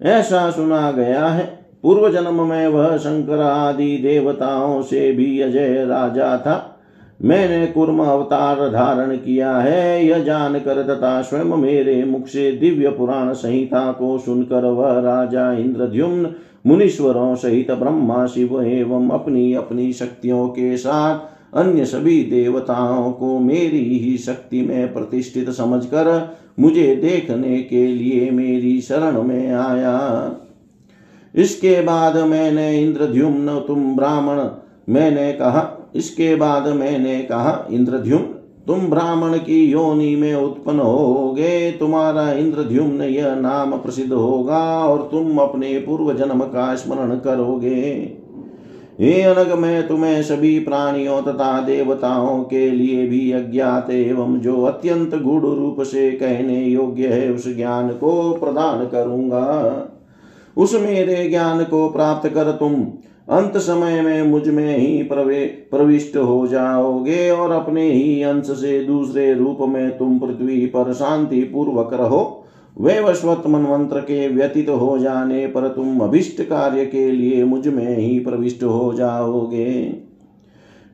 ऐसा सुना गया है। पूर्व जन्म में वह शंकर आदि देवताओं से भी अजय राजा था। मैंने कुर्म अवतार धारण किया है, यह जानकर तथा स्वयं मेरे मुख से दिव्य पुराण संहिता को सुनकर वह राजा इंद्रद्युम्न, मुनीश्वरों सहित ब्रह्मा, शिव एवं अपनी अपनी शक्तियों के साथ अन्य सभी देवताओं को मेरी ही शक्ति में प्रतिष्ठित समझकर मुझे देखने के लिए मेरी शरण में आया। इसके बाद मैंने इंद्रद्युम्न, तुम ब्राह्मण, मैंने कहा इसके बाद मैंने कहा, इंद्रद्युम, तुम ब्राह्मण की योनि में उत्पन्न होगे, तुम्हारा इंद्रद्युम्न यह नाम प्रसिद्ध होगा और तुम अपने पूर्व जन्म का स्मरण करोगे। हे अनग, मैं तुम्हें सभी प्राणियों तथा देवताओं के लिए भी अज्ञात एवं जो अत्यंत गुड़ रूप से कहने योग्य है, उस ज्ञान को प्रदान करूँगा। उस मेरे ज्ञान को प्राप्त कर तुम अंत समय में मुझमें ही प्रवे, प्रविष्ट हो जाओगे और अपने ही अंश से दूसरे रूप में तुम पृथ्वी पर शांति पूर्वक रहो वैवस्वत मनमंत्र के व्यतीत हो जाने पर तुम अभिष्ट कार्य के लिए मुझमें ही प्रविष्ट हो जाओगे।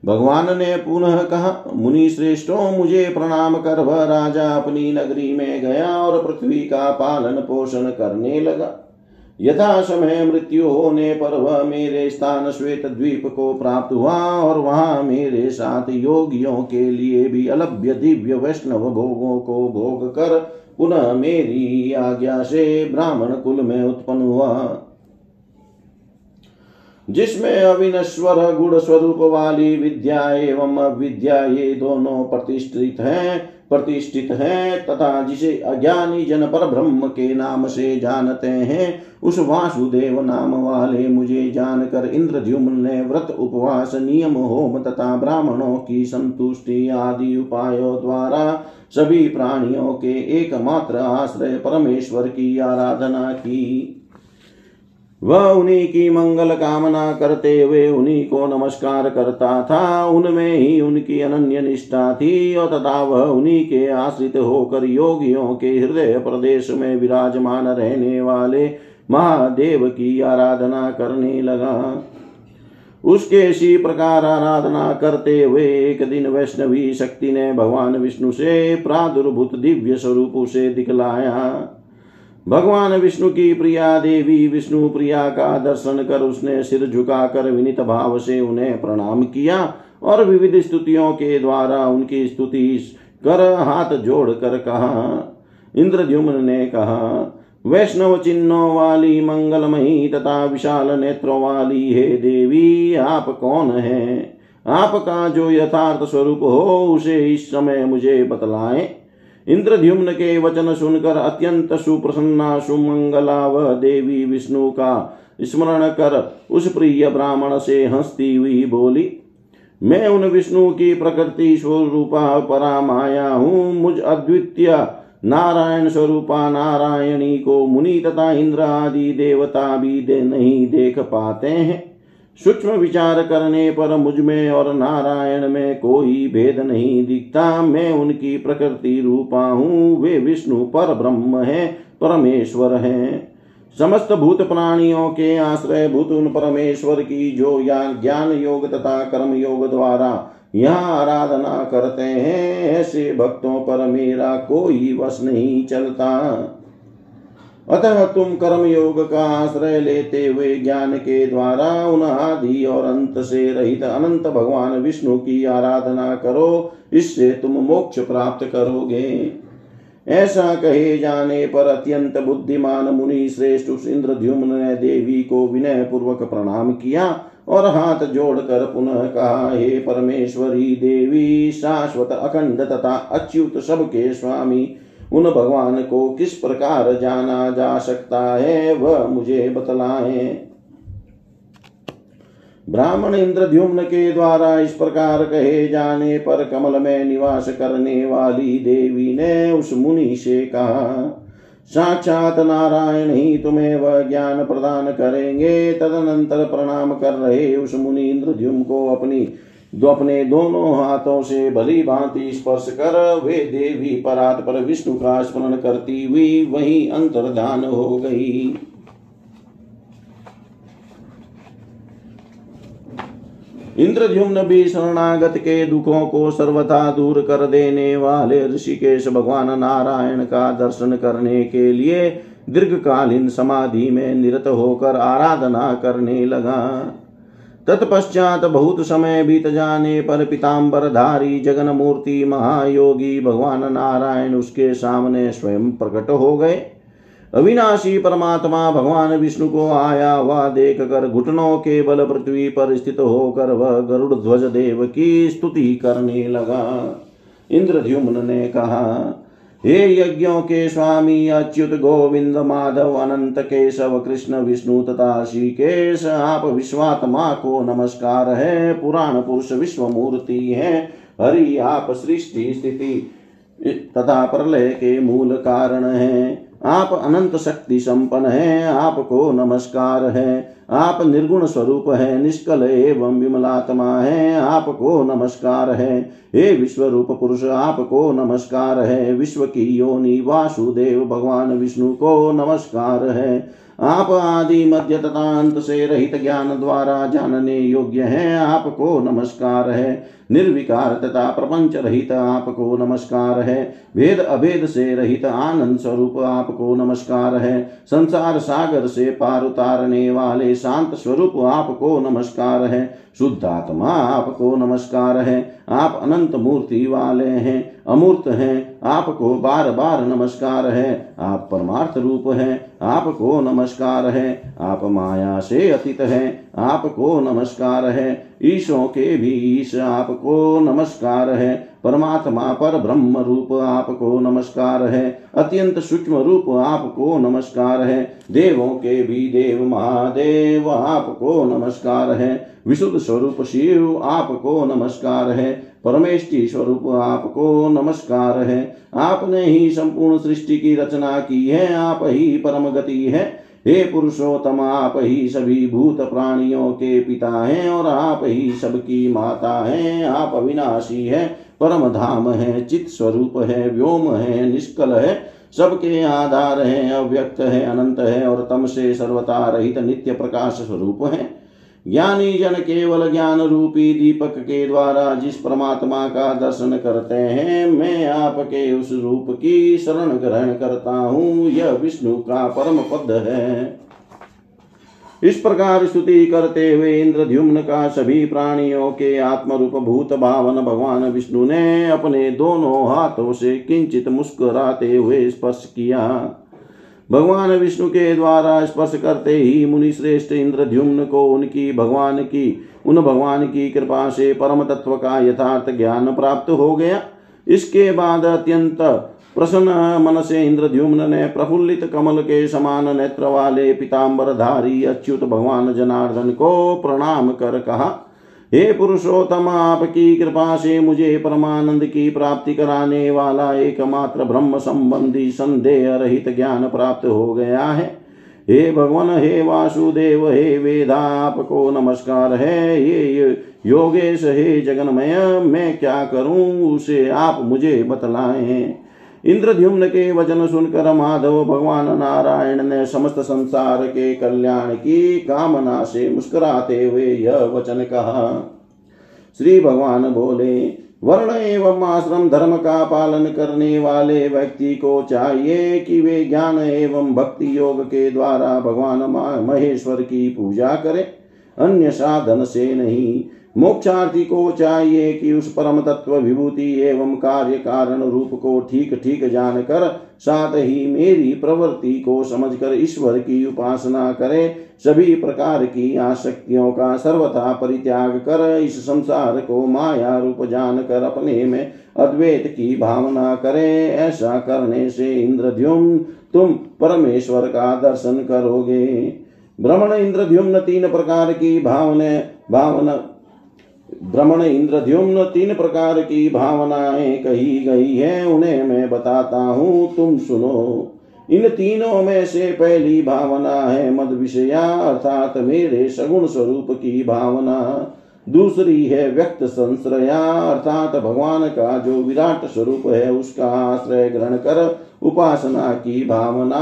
भगवान ने पुनः कहा, मुनि श्रेष्ठों, मुझे प्रणाम कर, वह राजा अपनी नगरी में गया और पृथ्वी का पालन पोषण करने लगा। यथा समय मृत्यु होने पर वह मेरे स्थान श्वेत द्वीप को प्राप्त हुआ और वहाँ मेरे साथ योगियों के लिए भी अलभ्य दिव्य वैष्णव भोगों को भोग कर पुनः मेरी आज्ञा से ब्राह्मण कुल में उत्पन्न हुआ। जिसमें अविनश्वर गुण स्वरूप वाली विद्या एवं अविद्या ये दोनों प्रतिष्ठित हैं प्रतिष्ठित हैं तथा जिसे अज्ञानी जन पर ब्रह्म के नाम से जानते हैं, उस वासुदेव नाम वाले मुझे जानकर इंद्रद्युम्न ने व्रत उपवास, नियम होम तथा ब्राह्मणों की संतुष्टि आदि उपायों द्वारा सभी प्राणियों के एकमात्र आश्रय परमेश्वर की आराधना की। वह उन्हीं की मंगल कामना करते हुए उन्हीं को नमस्कार करता था। उनमें ही उनकी अनन्य निष्ठा थी और तथा वह उन्हीं के आश्रित होकर योगियों के हृदय प्रदेश में विराजमान रहने वाले महादेव की आराधना करने लगा। उसके इसी प्रकार आराधना करते हुए एक दिन वैष्णवी शक्ति ने भगवान विष्णु से प्रादुर्भूत दिव्य स्वरूप से दिखलाया। भगवान विष्णु की प्रिया देवी विष्णु प्रिया का दर्शन कर उसने सिर झुकाकर विनित भाव से उन्हें प्रणाम किया और विविध स्तुतियों के द्वारा उनकी स्तुति कर हाथ जोड़ कर कहा। इंद्रद्युम्न ने कहा, वैष्णव चिन्हों वाली, मंगलमयी तथा विशाल नेत्रों वाली हे देवी, आप कौन है? आपका जो यथार्थ स्वरूप हो, उसे इस समय मुझे बतलाएँ। इंद्रद्युम्न के वचन सुनकर अत्यंत सुप्रसन्ना सुमंगला व देवी विष्णु का स्मरण कर उस प्रिय ब्राह्मण से हंसती हुई बोली, मैं उन विष्णु की प्रकृति स्वरूपा परा माया हूँ। मुझ अद्वितीय नारायण स्वरूपा नारायणी को मुनि तथा इंद्र आदि देवता भी दे नहीं देख पाते हैं। सूक्ष्म विचार करने पर मुझमें और नारायण में कोई भेद नहीं दिखता। मैं उनकी प्रकृति रूपा हूँ, वे विष्णु पर ब्रह्म है, परमेश्वर है। समस्त भूत प्राणियों के आश्रय भूत उन परमेश्वर की जो या ज्ञान योग तथा कर्म योग द्वारा यहाँ आराधना करते हैं, ऐसे भक्तों पर मेरा कोई वश नहीं चलता। अतः तुम कर्म योग का आश्रय लेते हुए ज्ञान के द्वारा उन आदि और अंत से रहित अनंत भगवान विष्णु की आराधना करो, इससे तुम मोक्ष प्राप्त करोगे। ऐसा कहे जाने पर अत्यंत बुद्धिमान मुनि श्रेष्ठ इंद्र इंद्रद्युम्न ने देवी को विनय पूर्वक प्रणाम किया और हाथ जोड़कर पुनः कहा, हे परमेश्वरी देवी, शाश्वत अखंड तथा अच्युत सबके स्वामी उन भगवान को किस प्रकार जाना जा सकता है, वह मुझे बतलाए। ब्राह्मण इंद्रद्युम्न के द्वारा इस प्रकार कहे जाने पर कमल में निवास करने वाली देवी ने उस मुनि से कहा, साक्षात नारायण ही तुम्हें वह ज्ञान प्रदान करेंगे। तदनंतर प्रणाम कर रहे उस मुनि इंद्रद्युम को अपनी दो अपने दोनों हाथों से भली भांति स्पर्श कर वे देवी परात पर विष्णु का स्मरण करती हुई वही अंतर्धान हो गई। इंद्रद्युम्न भी शरणागत के दुखों को सर्वथा दूर कर देने वाले ऋषिकेश भगवान नारायण का दर्शन करने के लिए दीर्घकालीन समाधि में निरत होकर आराधना करने लगा। तत्पश्चात बहुत समय बीत जाने पर पिताम्बर धारी जगन मूर्ति महायोगी भगवान नारायण उसके सामने स्वयं प्रकट हो गए। अविनाशी परमात्मा भगवान विष्णु को आया हुआ देख कर घुटनों के बल पृथ्वी पर स्थित होकर वह गरुड़ ध्वज देव की स्तुति करने लगा। इंद्रद्युम्न ने कहा हे यज्ञों के स्वामी, अच्युत गोविंद, माधव, अनंत केशव, कृष्ण, विष्णु तथा श्रीकेश, आप विश्वात्मा को नमस्कार है। पुराण पुरुष विश्व मूर्ति है। हरि, आप सृष्टि स्थिति तथा प्रलय के मूल कारण है। आप अनंत शक्ति संपन्न है, आपको नमस्कार है, आप निर्गुण स्वरूप है, निष्कल एवं विमलात्मा है, आपको नमस्कार है। हे विश्व रूप पुरुष, आपको नमस्कार है। विश्व की योनि, वासुदेव, भगवान विष्णु को नमस्कार है। आप आदि मध्य तथा अंत से रहित ज्ञान द्वारा जानने योग्य है, आपको नमस्कार है। निर्विकार तथा प्रपंच रहित आपको नमस्कार है। भेद अभेद से रहित आनंद स्वरूप आपको नमस्कार है। संसार सागर से पार उतारने वाले शांत स्वरूप आपको नमस्कार है। शुद्धात्मा आपको नमस्कार है। आप अनंत मूर्ति वाले हैं, अमूर्त हैं, आपको बार बार नमस्कार है। आप परमार्थ रूप हैं, आपको नमस्कार है। आप माया से अतीत हैं, आपको नमस्कार है। ईशों के भी ईश आपको नमस्कार है। परमात्मा पर ब्रह्म रूप आपको नमस्कार है। अत्यंत सूक्ष्म रूप आपको नमस्कार है। देवों के भी देव महादेव आपको नमस्कार है। विशुद्ध स्वरूप शिव आपको नमस्कार है। परमेष्टि स्वरूप आपको नमस्कार है। आपने ही संपूर्ण सृष्टि की रचना की है। आप ही परम गति है। हे पुरुषोत्तम, आप ही सभी भूत प्राणियों के पिता हैं और आप ही सबकी माता हैं। आप अविनाशी हैं परम धाम है चित स्वरूप है, व्योम है, निष्कल है, सबके आधार है, अव्यक्त है, अनंत है और तम से सर्वता रहित नित्य प्रकाश स्वरूप है। ज्ञानी जन केवल ज्ञान रूपी दीपक के द्वारा जिस परमात्मा का दर्शन करते हैं, मैं आपके उस रूप की शरण ग्रहण करता हूँ। यह विष्णु का परम पद है। इस प्रकार स्तुति करते हुए इंद्रद्युम्न का सभी प्राणियों के आत्मरूप भूत भावन भगवान विष्णु ने अपने दोनों हाथों से किंचित मुस्कुराते हुए स्पर्श किया। भगवान विष्णु के द्वारा स्पर्श करते ही मुनि श्रेष्ठ इंद्रद्युम्न को उनकी भगवान की, उन भगवान की कृपा से परम तत्व का यथार्थ ज्ञान प्राप्त हो गया। इसके बाद अत्यंत प्रसन्न मन से इंद्रद्युम्न ने प्रफुल्लित कमल के समान नेत्र वाले पिताम्बरधारी अच्युत भगवान जनार्दन को प्रणाम कर कहा हे पुरुषोत्तम, आपकी कृपा से मुझे परमानंद की प्राप्ति कराने वाला एकमात्र ब्रह्म संबंधी संदेह रहित ज्ञान प्राप्त हो गया है। हे भगवान, हे वासुदेव, हे वेदा, आपको नमस्कार है। ये योगेश, हे जगन्मय, मैं क्या करूँ? उसे आप मुझे बतलाएँ। इंद्रद्युम्न के वचन सुनकर माधव भगवान नारायण ने समस्त संसार के कल्याण की कामना से मुस्कुराते हुए यह वचन कहा। श्री भगवान बोले, वर्ण एवं आश्रम धर्म का पालन करने वाले व्यक्ति को चाहिए कि वे ज्ञान एवं भक्ति योग के द्वारा भगवान महेश्वर की पूजा करें, अन्य साधन से नहीं। मोक्षार्थी को चाहिए कि उस परम तत्व विभूति एवं कार्य कारण रूप को ठीक ठीक जानकर साथ ही मेरी प्रवृत्ति को समझकर ईश्वर की उपासना करे, सभी प्रकार की आसक्तियों का सर्वथा परित्याग कर इस संसार को माया रूप जानकर अपने में अद्वैत की भावना करे, ऐसा करने से इंद्रद्युम तुम परमेश्वर का दर्शन करोगे। भ्रमण इंद्रद्युम्न तीन प्रकार की भावना भावना भ्रमण इंद्रद्युम्न तीन प्रकार की भावनाएँ कही गई है, उन्हें मैं बताता हूँ, तुम सुनो। इन तीनों में से पहली भावना है मद विषया, अर्थात मेरे सगुण स्वरूप की भावना। दूसरी है व्यक्त संश्रया, अर्थात भगवान का जो विराट स्वरूप है, उसका आश्रय ग्रहण कर उपासना की भावना।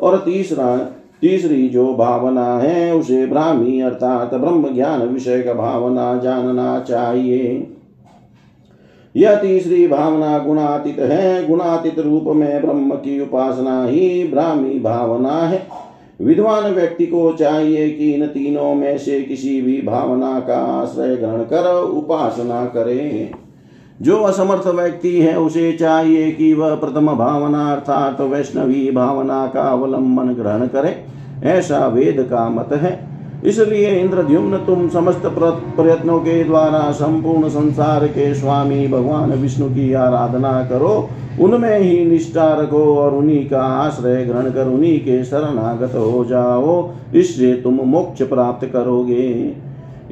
और तीसरा तीसरी जो भावना है, उसे ब्राह्मी अर्थात ब्रह्म ज्ञान विषय का भावना जानना चाहिए। यह तीसरी भावना गुणातीत है। गुणातीत रूप में ब्रह्म की उपासना ही ब्राह्मी भावना है। विद्वान व्यक्ति को चाहिए कि इन तीनों में से किसी भी भावना का आश्रय ग्रहण कर उपासना करे। जो असमर्थ व्यक्ति है, उसे चाहिए कि वह प्रथम भावना अर्थात तो वैष्णवी भावना का अवलंबन ग्रहण करे। ऐसा वेद का मत है। इसलिए इंद्रद्युम्न तुम समस्त प्रयत्नों के द्वारा संपूर्ण संसार के स्वामी भगवान विष्णु की आराधना करो। उनमें ही निष्ठा रखो और उन्हीं का आश्रय ग्रहण कर उन्हीं के शरणागत हो जाओ। इससे तुम मोक्ष प्राप्त करोगे।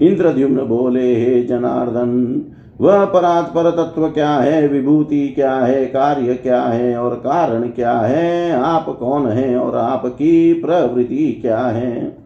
इंद्रद्युम्न बोले, हे जनार्दन वह परात्पर तत्व क्या है? विभूति क्या है? कार्य क्या है? और कारण क्या है? आप कौन है और आपकी प्रवृत्ति क्या है?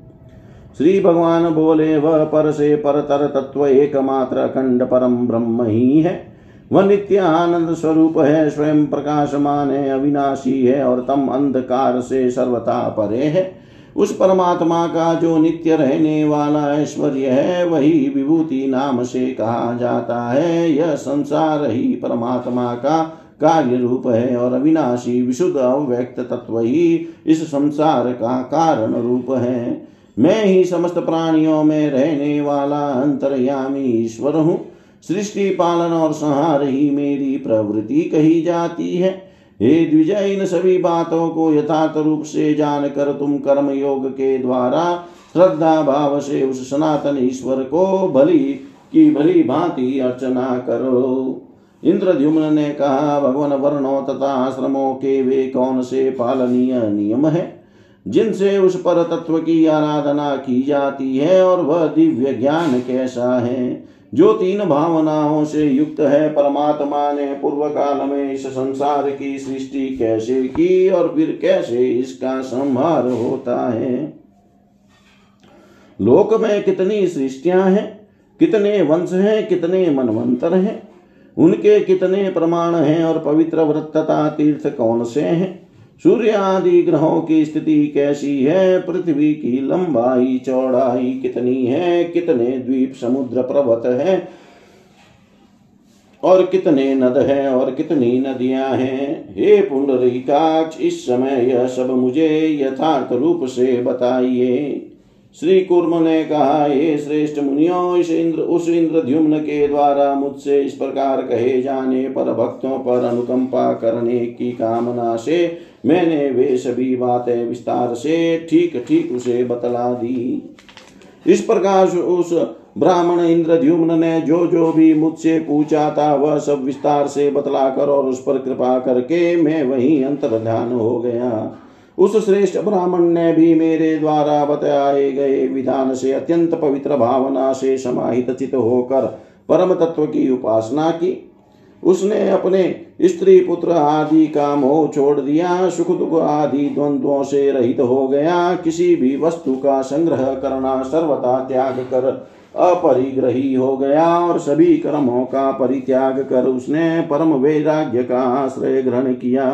श्री भगवान बोले, वह पर से परतर तत्व एकमात्र अखंड परम ब्रह्म ही है। वह नित्य आनंद स्वरूप है, स्वयं प्रकाशमान है, अविनाशी है और तम अंधकार से सर्वथा परे है। उस परमात्मा का जो नित्य रहने वाला ऐश्वर्य है, वही विभूति नाम से कहा जाता है। यह संसार ही परमात्मा का कार्य रूप है और अविनाशी, विशुद्ध, अव्यक्त तत्व ही इस संसार का कारण रूप है। मैं ही समस्त प्राणियों में रहने वाला अंतर्यामी ईश्वर हूँ। सृष्टि पालन और संहार ही मेरी प्रवृत्ति कही जाती है। हे द्विजय इन सभी बातों को यथार्थ रूप से जानकर तुम कर्म योग के द्वारा श्रद्धा भाव से उस सनातन ईश्वर को भली की भली भांति अर्चना करो। इंद्र इंद्रद्युम्न ने कहा, भगवान वर्णों तथा आश्रमों के वे कौन से पालनीय नियम है, जिनसे उस पर तत्व की आराधना की जाती है और वह दिव्य ज्ञान कैसा है? जो तीन भावनाओं से युक्त है परमात्मा ने पूर्व काल में इस संसार की सृष्टि कैसे की और फिर कैसे इसका संहार होता है। लोक में कितनी सृष्टियाँ हैं, कितने वंश हैं, कितने मनवंतर हैं, उनके कितने प्रमाण हैं और पवित्र व्रत तथा तीर्थ कौन से हैं? सूर्य आदि ग्रहों की स्थिति कैसी है? पृथ्वी की लंबाई, चौड़ाई कितनी है? कितने द्वीप समुद्र पर्वत है? और कितने नद है? और कितनी नदियाँ हैं? हे पुंडरीकाक्ष इस समय यह सब मुझे यथार्थ रूप से बताइए। श्री कुर्म ने कहा, हे श्रेष्ठ मुनियों, इस इंद्र, उस इंद्र इंद्रद्युम्न के द्वारा मुझसे इस प्रकार कहे जाने पर, भक्तों पर अनुकंपा करने की कामना से मैंने वे सभी बातें विस्तार से ठीक ठीक उसे बतला दी। इस प्रकार उस ब्राह्मण इंद्रद्युम्न ने जो जो भी मुझसे पूछा था, वह सब विस्तार से बतला कर और उस पर कृपा करके मैं वहीं अंतर ध्यान हो गया। उस श्रेष्ठ ब्राह्मण ने भी मेरे द्वारा बताए गए विधान से अत्यंत पवित्र भावना से समाहित चित होकर परम तत्व की उपासना की। उसने अपने स्त्री पुत्र आदि का मोह छोड़ दिया, सुख दुख आदि द्वंद्वों से रहित हो गया। किसी भी वस्तु का संग्रह करना सर्वथा त्याग कर अपरिग्रही हो गया और सभी कर्मों का परित्याग कर उसने परम वैराग्य का आश्रय ग्रहण किया।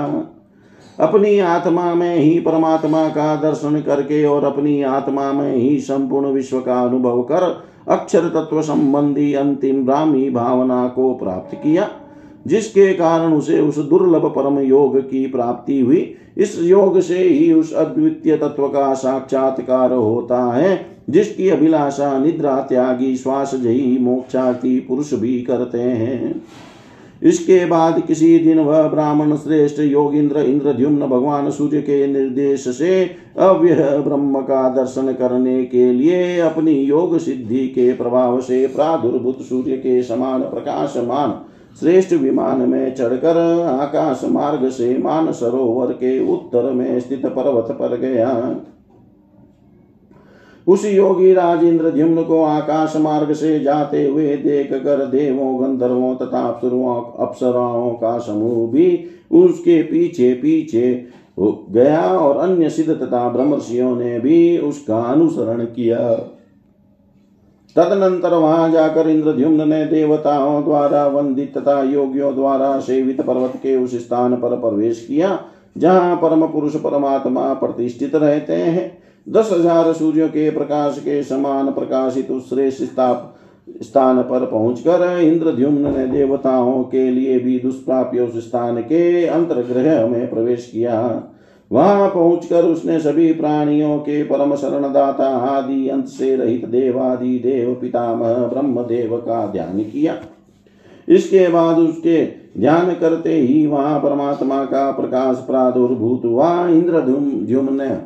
अपनी आत्मा में ही परमात्मा का दर्शन करके और अपनी आत्मा में ही संपूर्ण विश्व का अनुभव कर अक्षर तत्व संबंधी अंतिम ब्राह्मी भावना को प्राप्त किया। जिसके कारण उसे उस दुर्लभ परम योग की प्राप्ति हुई, इस योग से ही उस अद्वितीय तत्व का साक्षात्कार होता है, जिसकी अभिलाषा, निद्रा, त्यागी, श्वास जही मोक्षार्थी पुरुष भी करते हैं। इसके बाद किसी दिन वह ब्राह्मण श्रेष्ठ योगिंद्र इंद्रद्युम्न भगवान सूर्य के निर्देश से अव्यय ब्रह्म का दर्शन करने के लिए अपनी योग सिद्धि के प्रभाव से प्रादुर्भूत सूर्य के समान प्रकाशमान श्रेष्ठ विमान में चढ़कर आकाश मार्ग से मान सरोवर के उत्तर में स्थित पर्वत पर गया। उस योगी राजेंद्र ध्युम्न को आकाश मार्ग से जाते हुए देख कर देवों, गंधर्वों तथा अप्सराओं का समूह भी उसके पीछे पीछे गया और अन्य सिद्ध तथा ब्रह्मर्षियों ने भी उसका अनुसरण किया। तदनंतर वहाँ जाकर इंद्रद्युम्न ने देवताओं द्वारा वंदित तथा योगियों द्वारा सेवित पर्वत के उस स्थान पर प्रवेश किया, जहाँ परम पुरुष परमात्मा प्रतिष्ठित रहते हैं। दस हज़ार सूर्यों के प्रकाश के समान प्रकाशित उस श्रेष्ठ स्थान पर पहुंचकर इंद्रद्युम्न ने देवताओं के लिए भी दुष्प्राप्य उस स्थान के अंतर्ग्रह में प्रवेश किया। वहाँ पहुंचकर उसने सभी प्राणियों के परम शरणदाता आदि अंत से रहित देवादि देव पितामह ब्रह्म देव का ध्यान किया। इसके बाद उसके ध्यान करते ही वहाँ परमात्मा का प्रकाश प्रादुर्भूत हुआ। इंद्रधुम ने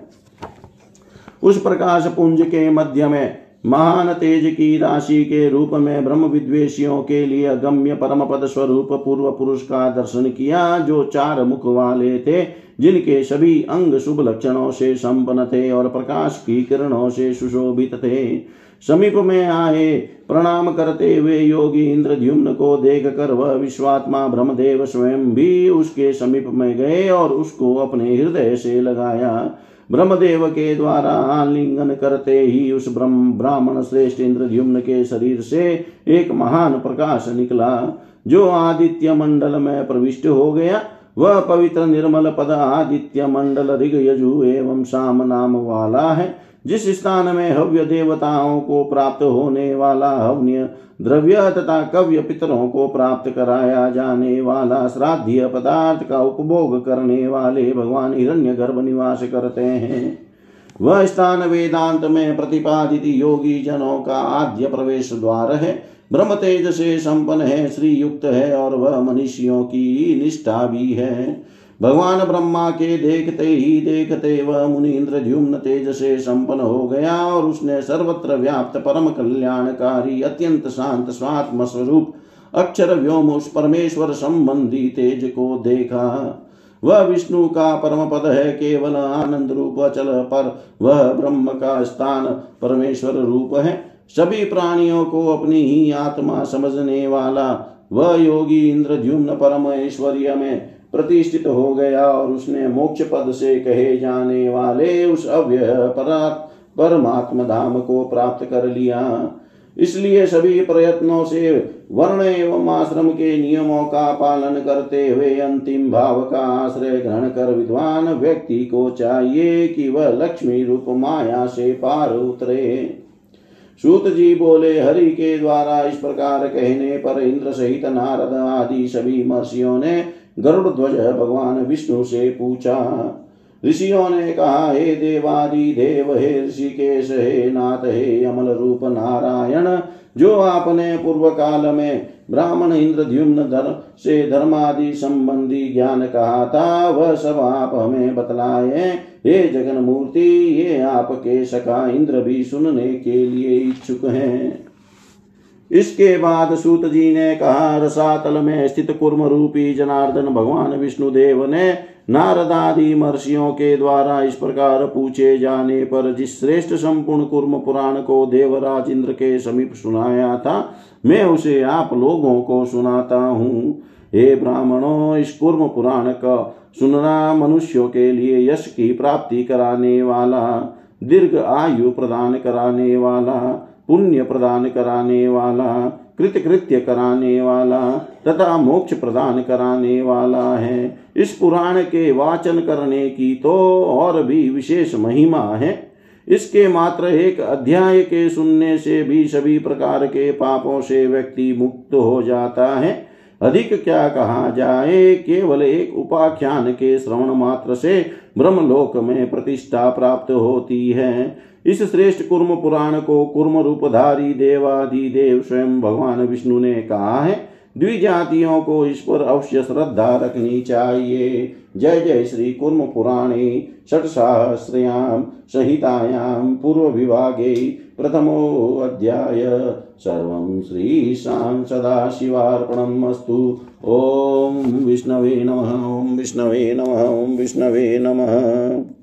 उस प्रकाश पुंज के मध्य में महान तेज की राशि के रूप में ब्रह्म विद्वेशियों के लिए अगम्य परम पद स्वरूप पूर्व पुरुष का दर्शन किया, जो चार मुख वाले थे, जिनके सभी अंग शुभ लक्षणों से संपन्न थे और प्रकाश की किरणों से सुशोभित थे। समीप में आए, प्रणाम करते हुए योगी इंद्रद्युम्न को देख कर वह विश्वात्मा ब्रह्मदेव स्वयं भी उसके समीप में गए और उसको अपने हृदय से लगाया। ब्रह्मदेव के द्वारा आलिंगन करते ही उस ब्रह्म, ब्राह्मण श्रेष्ठ इंद्रद्युम्न के शरीर से एक महान प्रकाश निकला, जो आदित्य मंडल में प्रविष्ट हो गया। वह पवित्र निर्मल पद आदित्य मंडल ऋग यजु एवं श्याम नाम वाला है। जिस स्थान में हव्य देवताओं को प्राप्त होने वाला हव्य, द्रव्य तथा कव्य पितरों को प्राप्त कराया जाने वाला श्राद्धीय पदार्थ का उपभोग करने वाले भगवान हिरण्य गर्भ निवास करते हैं। वह स्थान वेदांत में प्रतिपादित योगी जनों का आद्य प्रवेश द्वार है। ब्रह्म तेज से संपन्न है श्री युक्त है और वह मनुष्यों की निष्ठा भी है। भगवान ब्रह्मा के देखते ही देखते वह मुनीन्द्र द्युम्न तेज से संपन्न हो गया और उसने सर्वत्र व्याप्त परम कल्याणकारी, अत्यंत शांत, स्वात्म स्वरूप, अक्षर व्योम उस परमेश्वर संबंधी तेज को देखा। वह विष्णु का परम पद है, केवल आनंद रूप अचल पर वह ब्रह्म का स्थान परमेश्वर रूप है। सभी प्राणियों को अपनी ही आत्मा समझने वाला वह योगी इंद्र द्युम्न परम ऐश्वर्य में प्रतिष्ठित हो गया और उसने मोक्ष पद से कहे, जाने वाले उस अव्यय परमात्म धाम को प्राप्त कर लिया। इसलिए सभी प्रयत्नों से वर्ण एवं आश्रम के नियमों का पालन करते हुए अंतिम भाव का आश्रय ग्रहण कर विद्वान व्यक्ति को चाहिए कि वह लक्ष्मी रूप माया से पार उतरे। सूत जी बोले, हरि के द्वारा इस प्रकार कहने पर इंद्र सहित नारद आदि सभी महर्षियों ने गरुड़ ध्वज भगवान विष्णु से पूछा, ऋषियों ने कहा, हे देवादि देव, हे ऋषिकेश, हे नाथ, हे अमल रूप नारायण, जो आपने पूर्व काल में ब्राह्मण इंद्रद्युम्न धर्म से धर्मादि संबंधी ज्ञान कहा था, वह सब आप हमें बतलाए। हे जगन मूर्ति ये आपके सखा इंद्र भी सुनने के लिए इच्छुक हैं। इसके बाद सूत जी ने कहा, रसातल में स्थित कुर्म रूपी जनार्दन भगवान विष्णुदेव ने नारदादि महर्षियों के द्वारा इस प्रकार पूछे जाने पर जिस श्रेष्ठ संपूर्ण कुर्म पुराण को देवराज इंद्र के समीप सुनाया था, मैं उसे आप लोगों को सुनाता हूँ। हे ब्राह्मणों, इस कुर्म पुराण का सुनना मनुष्यों के लिए यश की प्राप्ति कराने वाला, दीर्घ आयु प्रदान कराने वाला पुण्य प्रदान कराने वाला कृत्य कराने वाला, तथा मोक्ष प्रदान कराने वाला है। इस पुराण के वाचन करने की तो और भी विशेष महिमा है। इसके मात्र एक अध्याय के सुनने से भी सभी प्रकार के पापों से व्यक्ति मुक्त हो जाता है। अधिक क्या कहा जाए, केवल एक उपाख्यान के श्रवण मात्र से ब्रह्मलोक में प्रतिष्ठा प्राप्त होती है। इस श्रेष्ठ कुर्म पुराण को कुर्म रूपधारी देवादि देव स्वयं भगवान विष्णु ने कहा है, द्विजातियों को इस पर अवश्य श्रद्धा रखनी चाहिए। जय जय श्री कुर्म पुराणे षट्सहस्रयां संहितायां पूर्व विभागे प्रथमोऽध्याय। सर्वं श्रीशां सदाशिवार्पणम् अस्तु। ॐ विष्णवे नमः, ॐ विष्णवे नमः, ॐ विष्णवे नमः।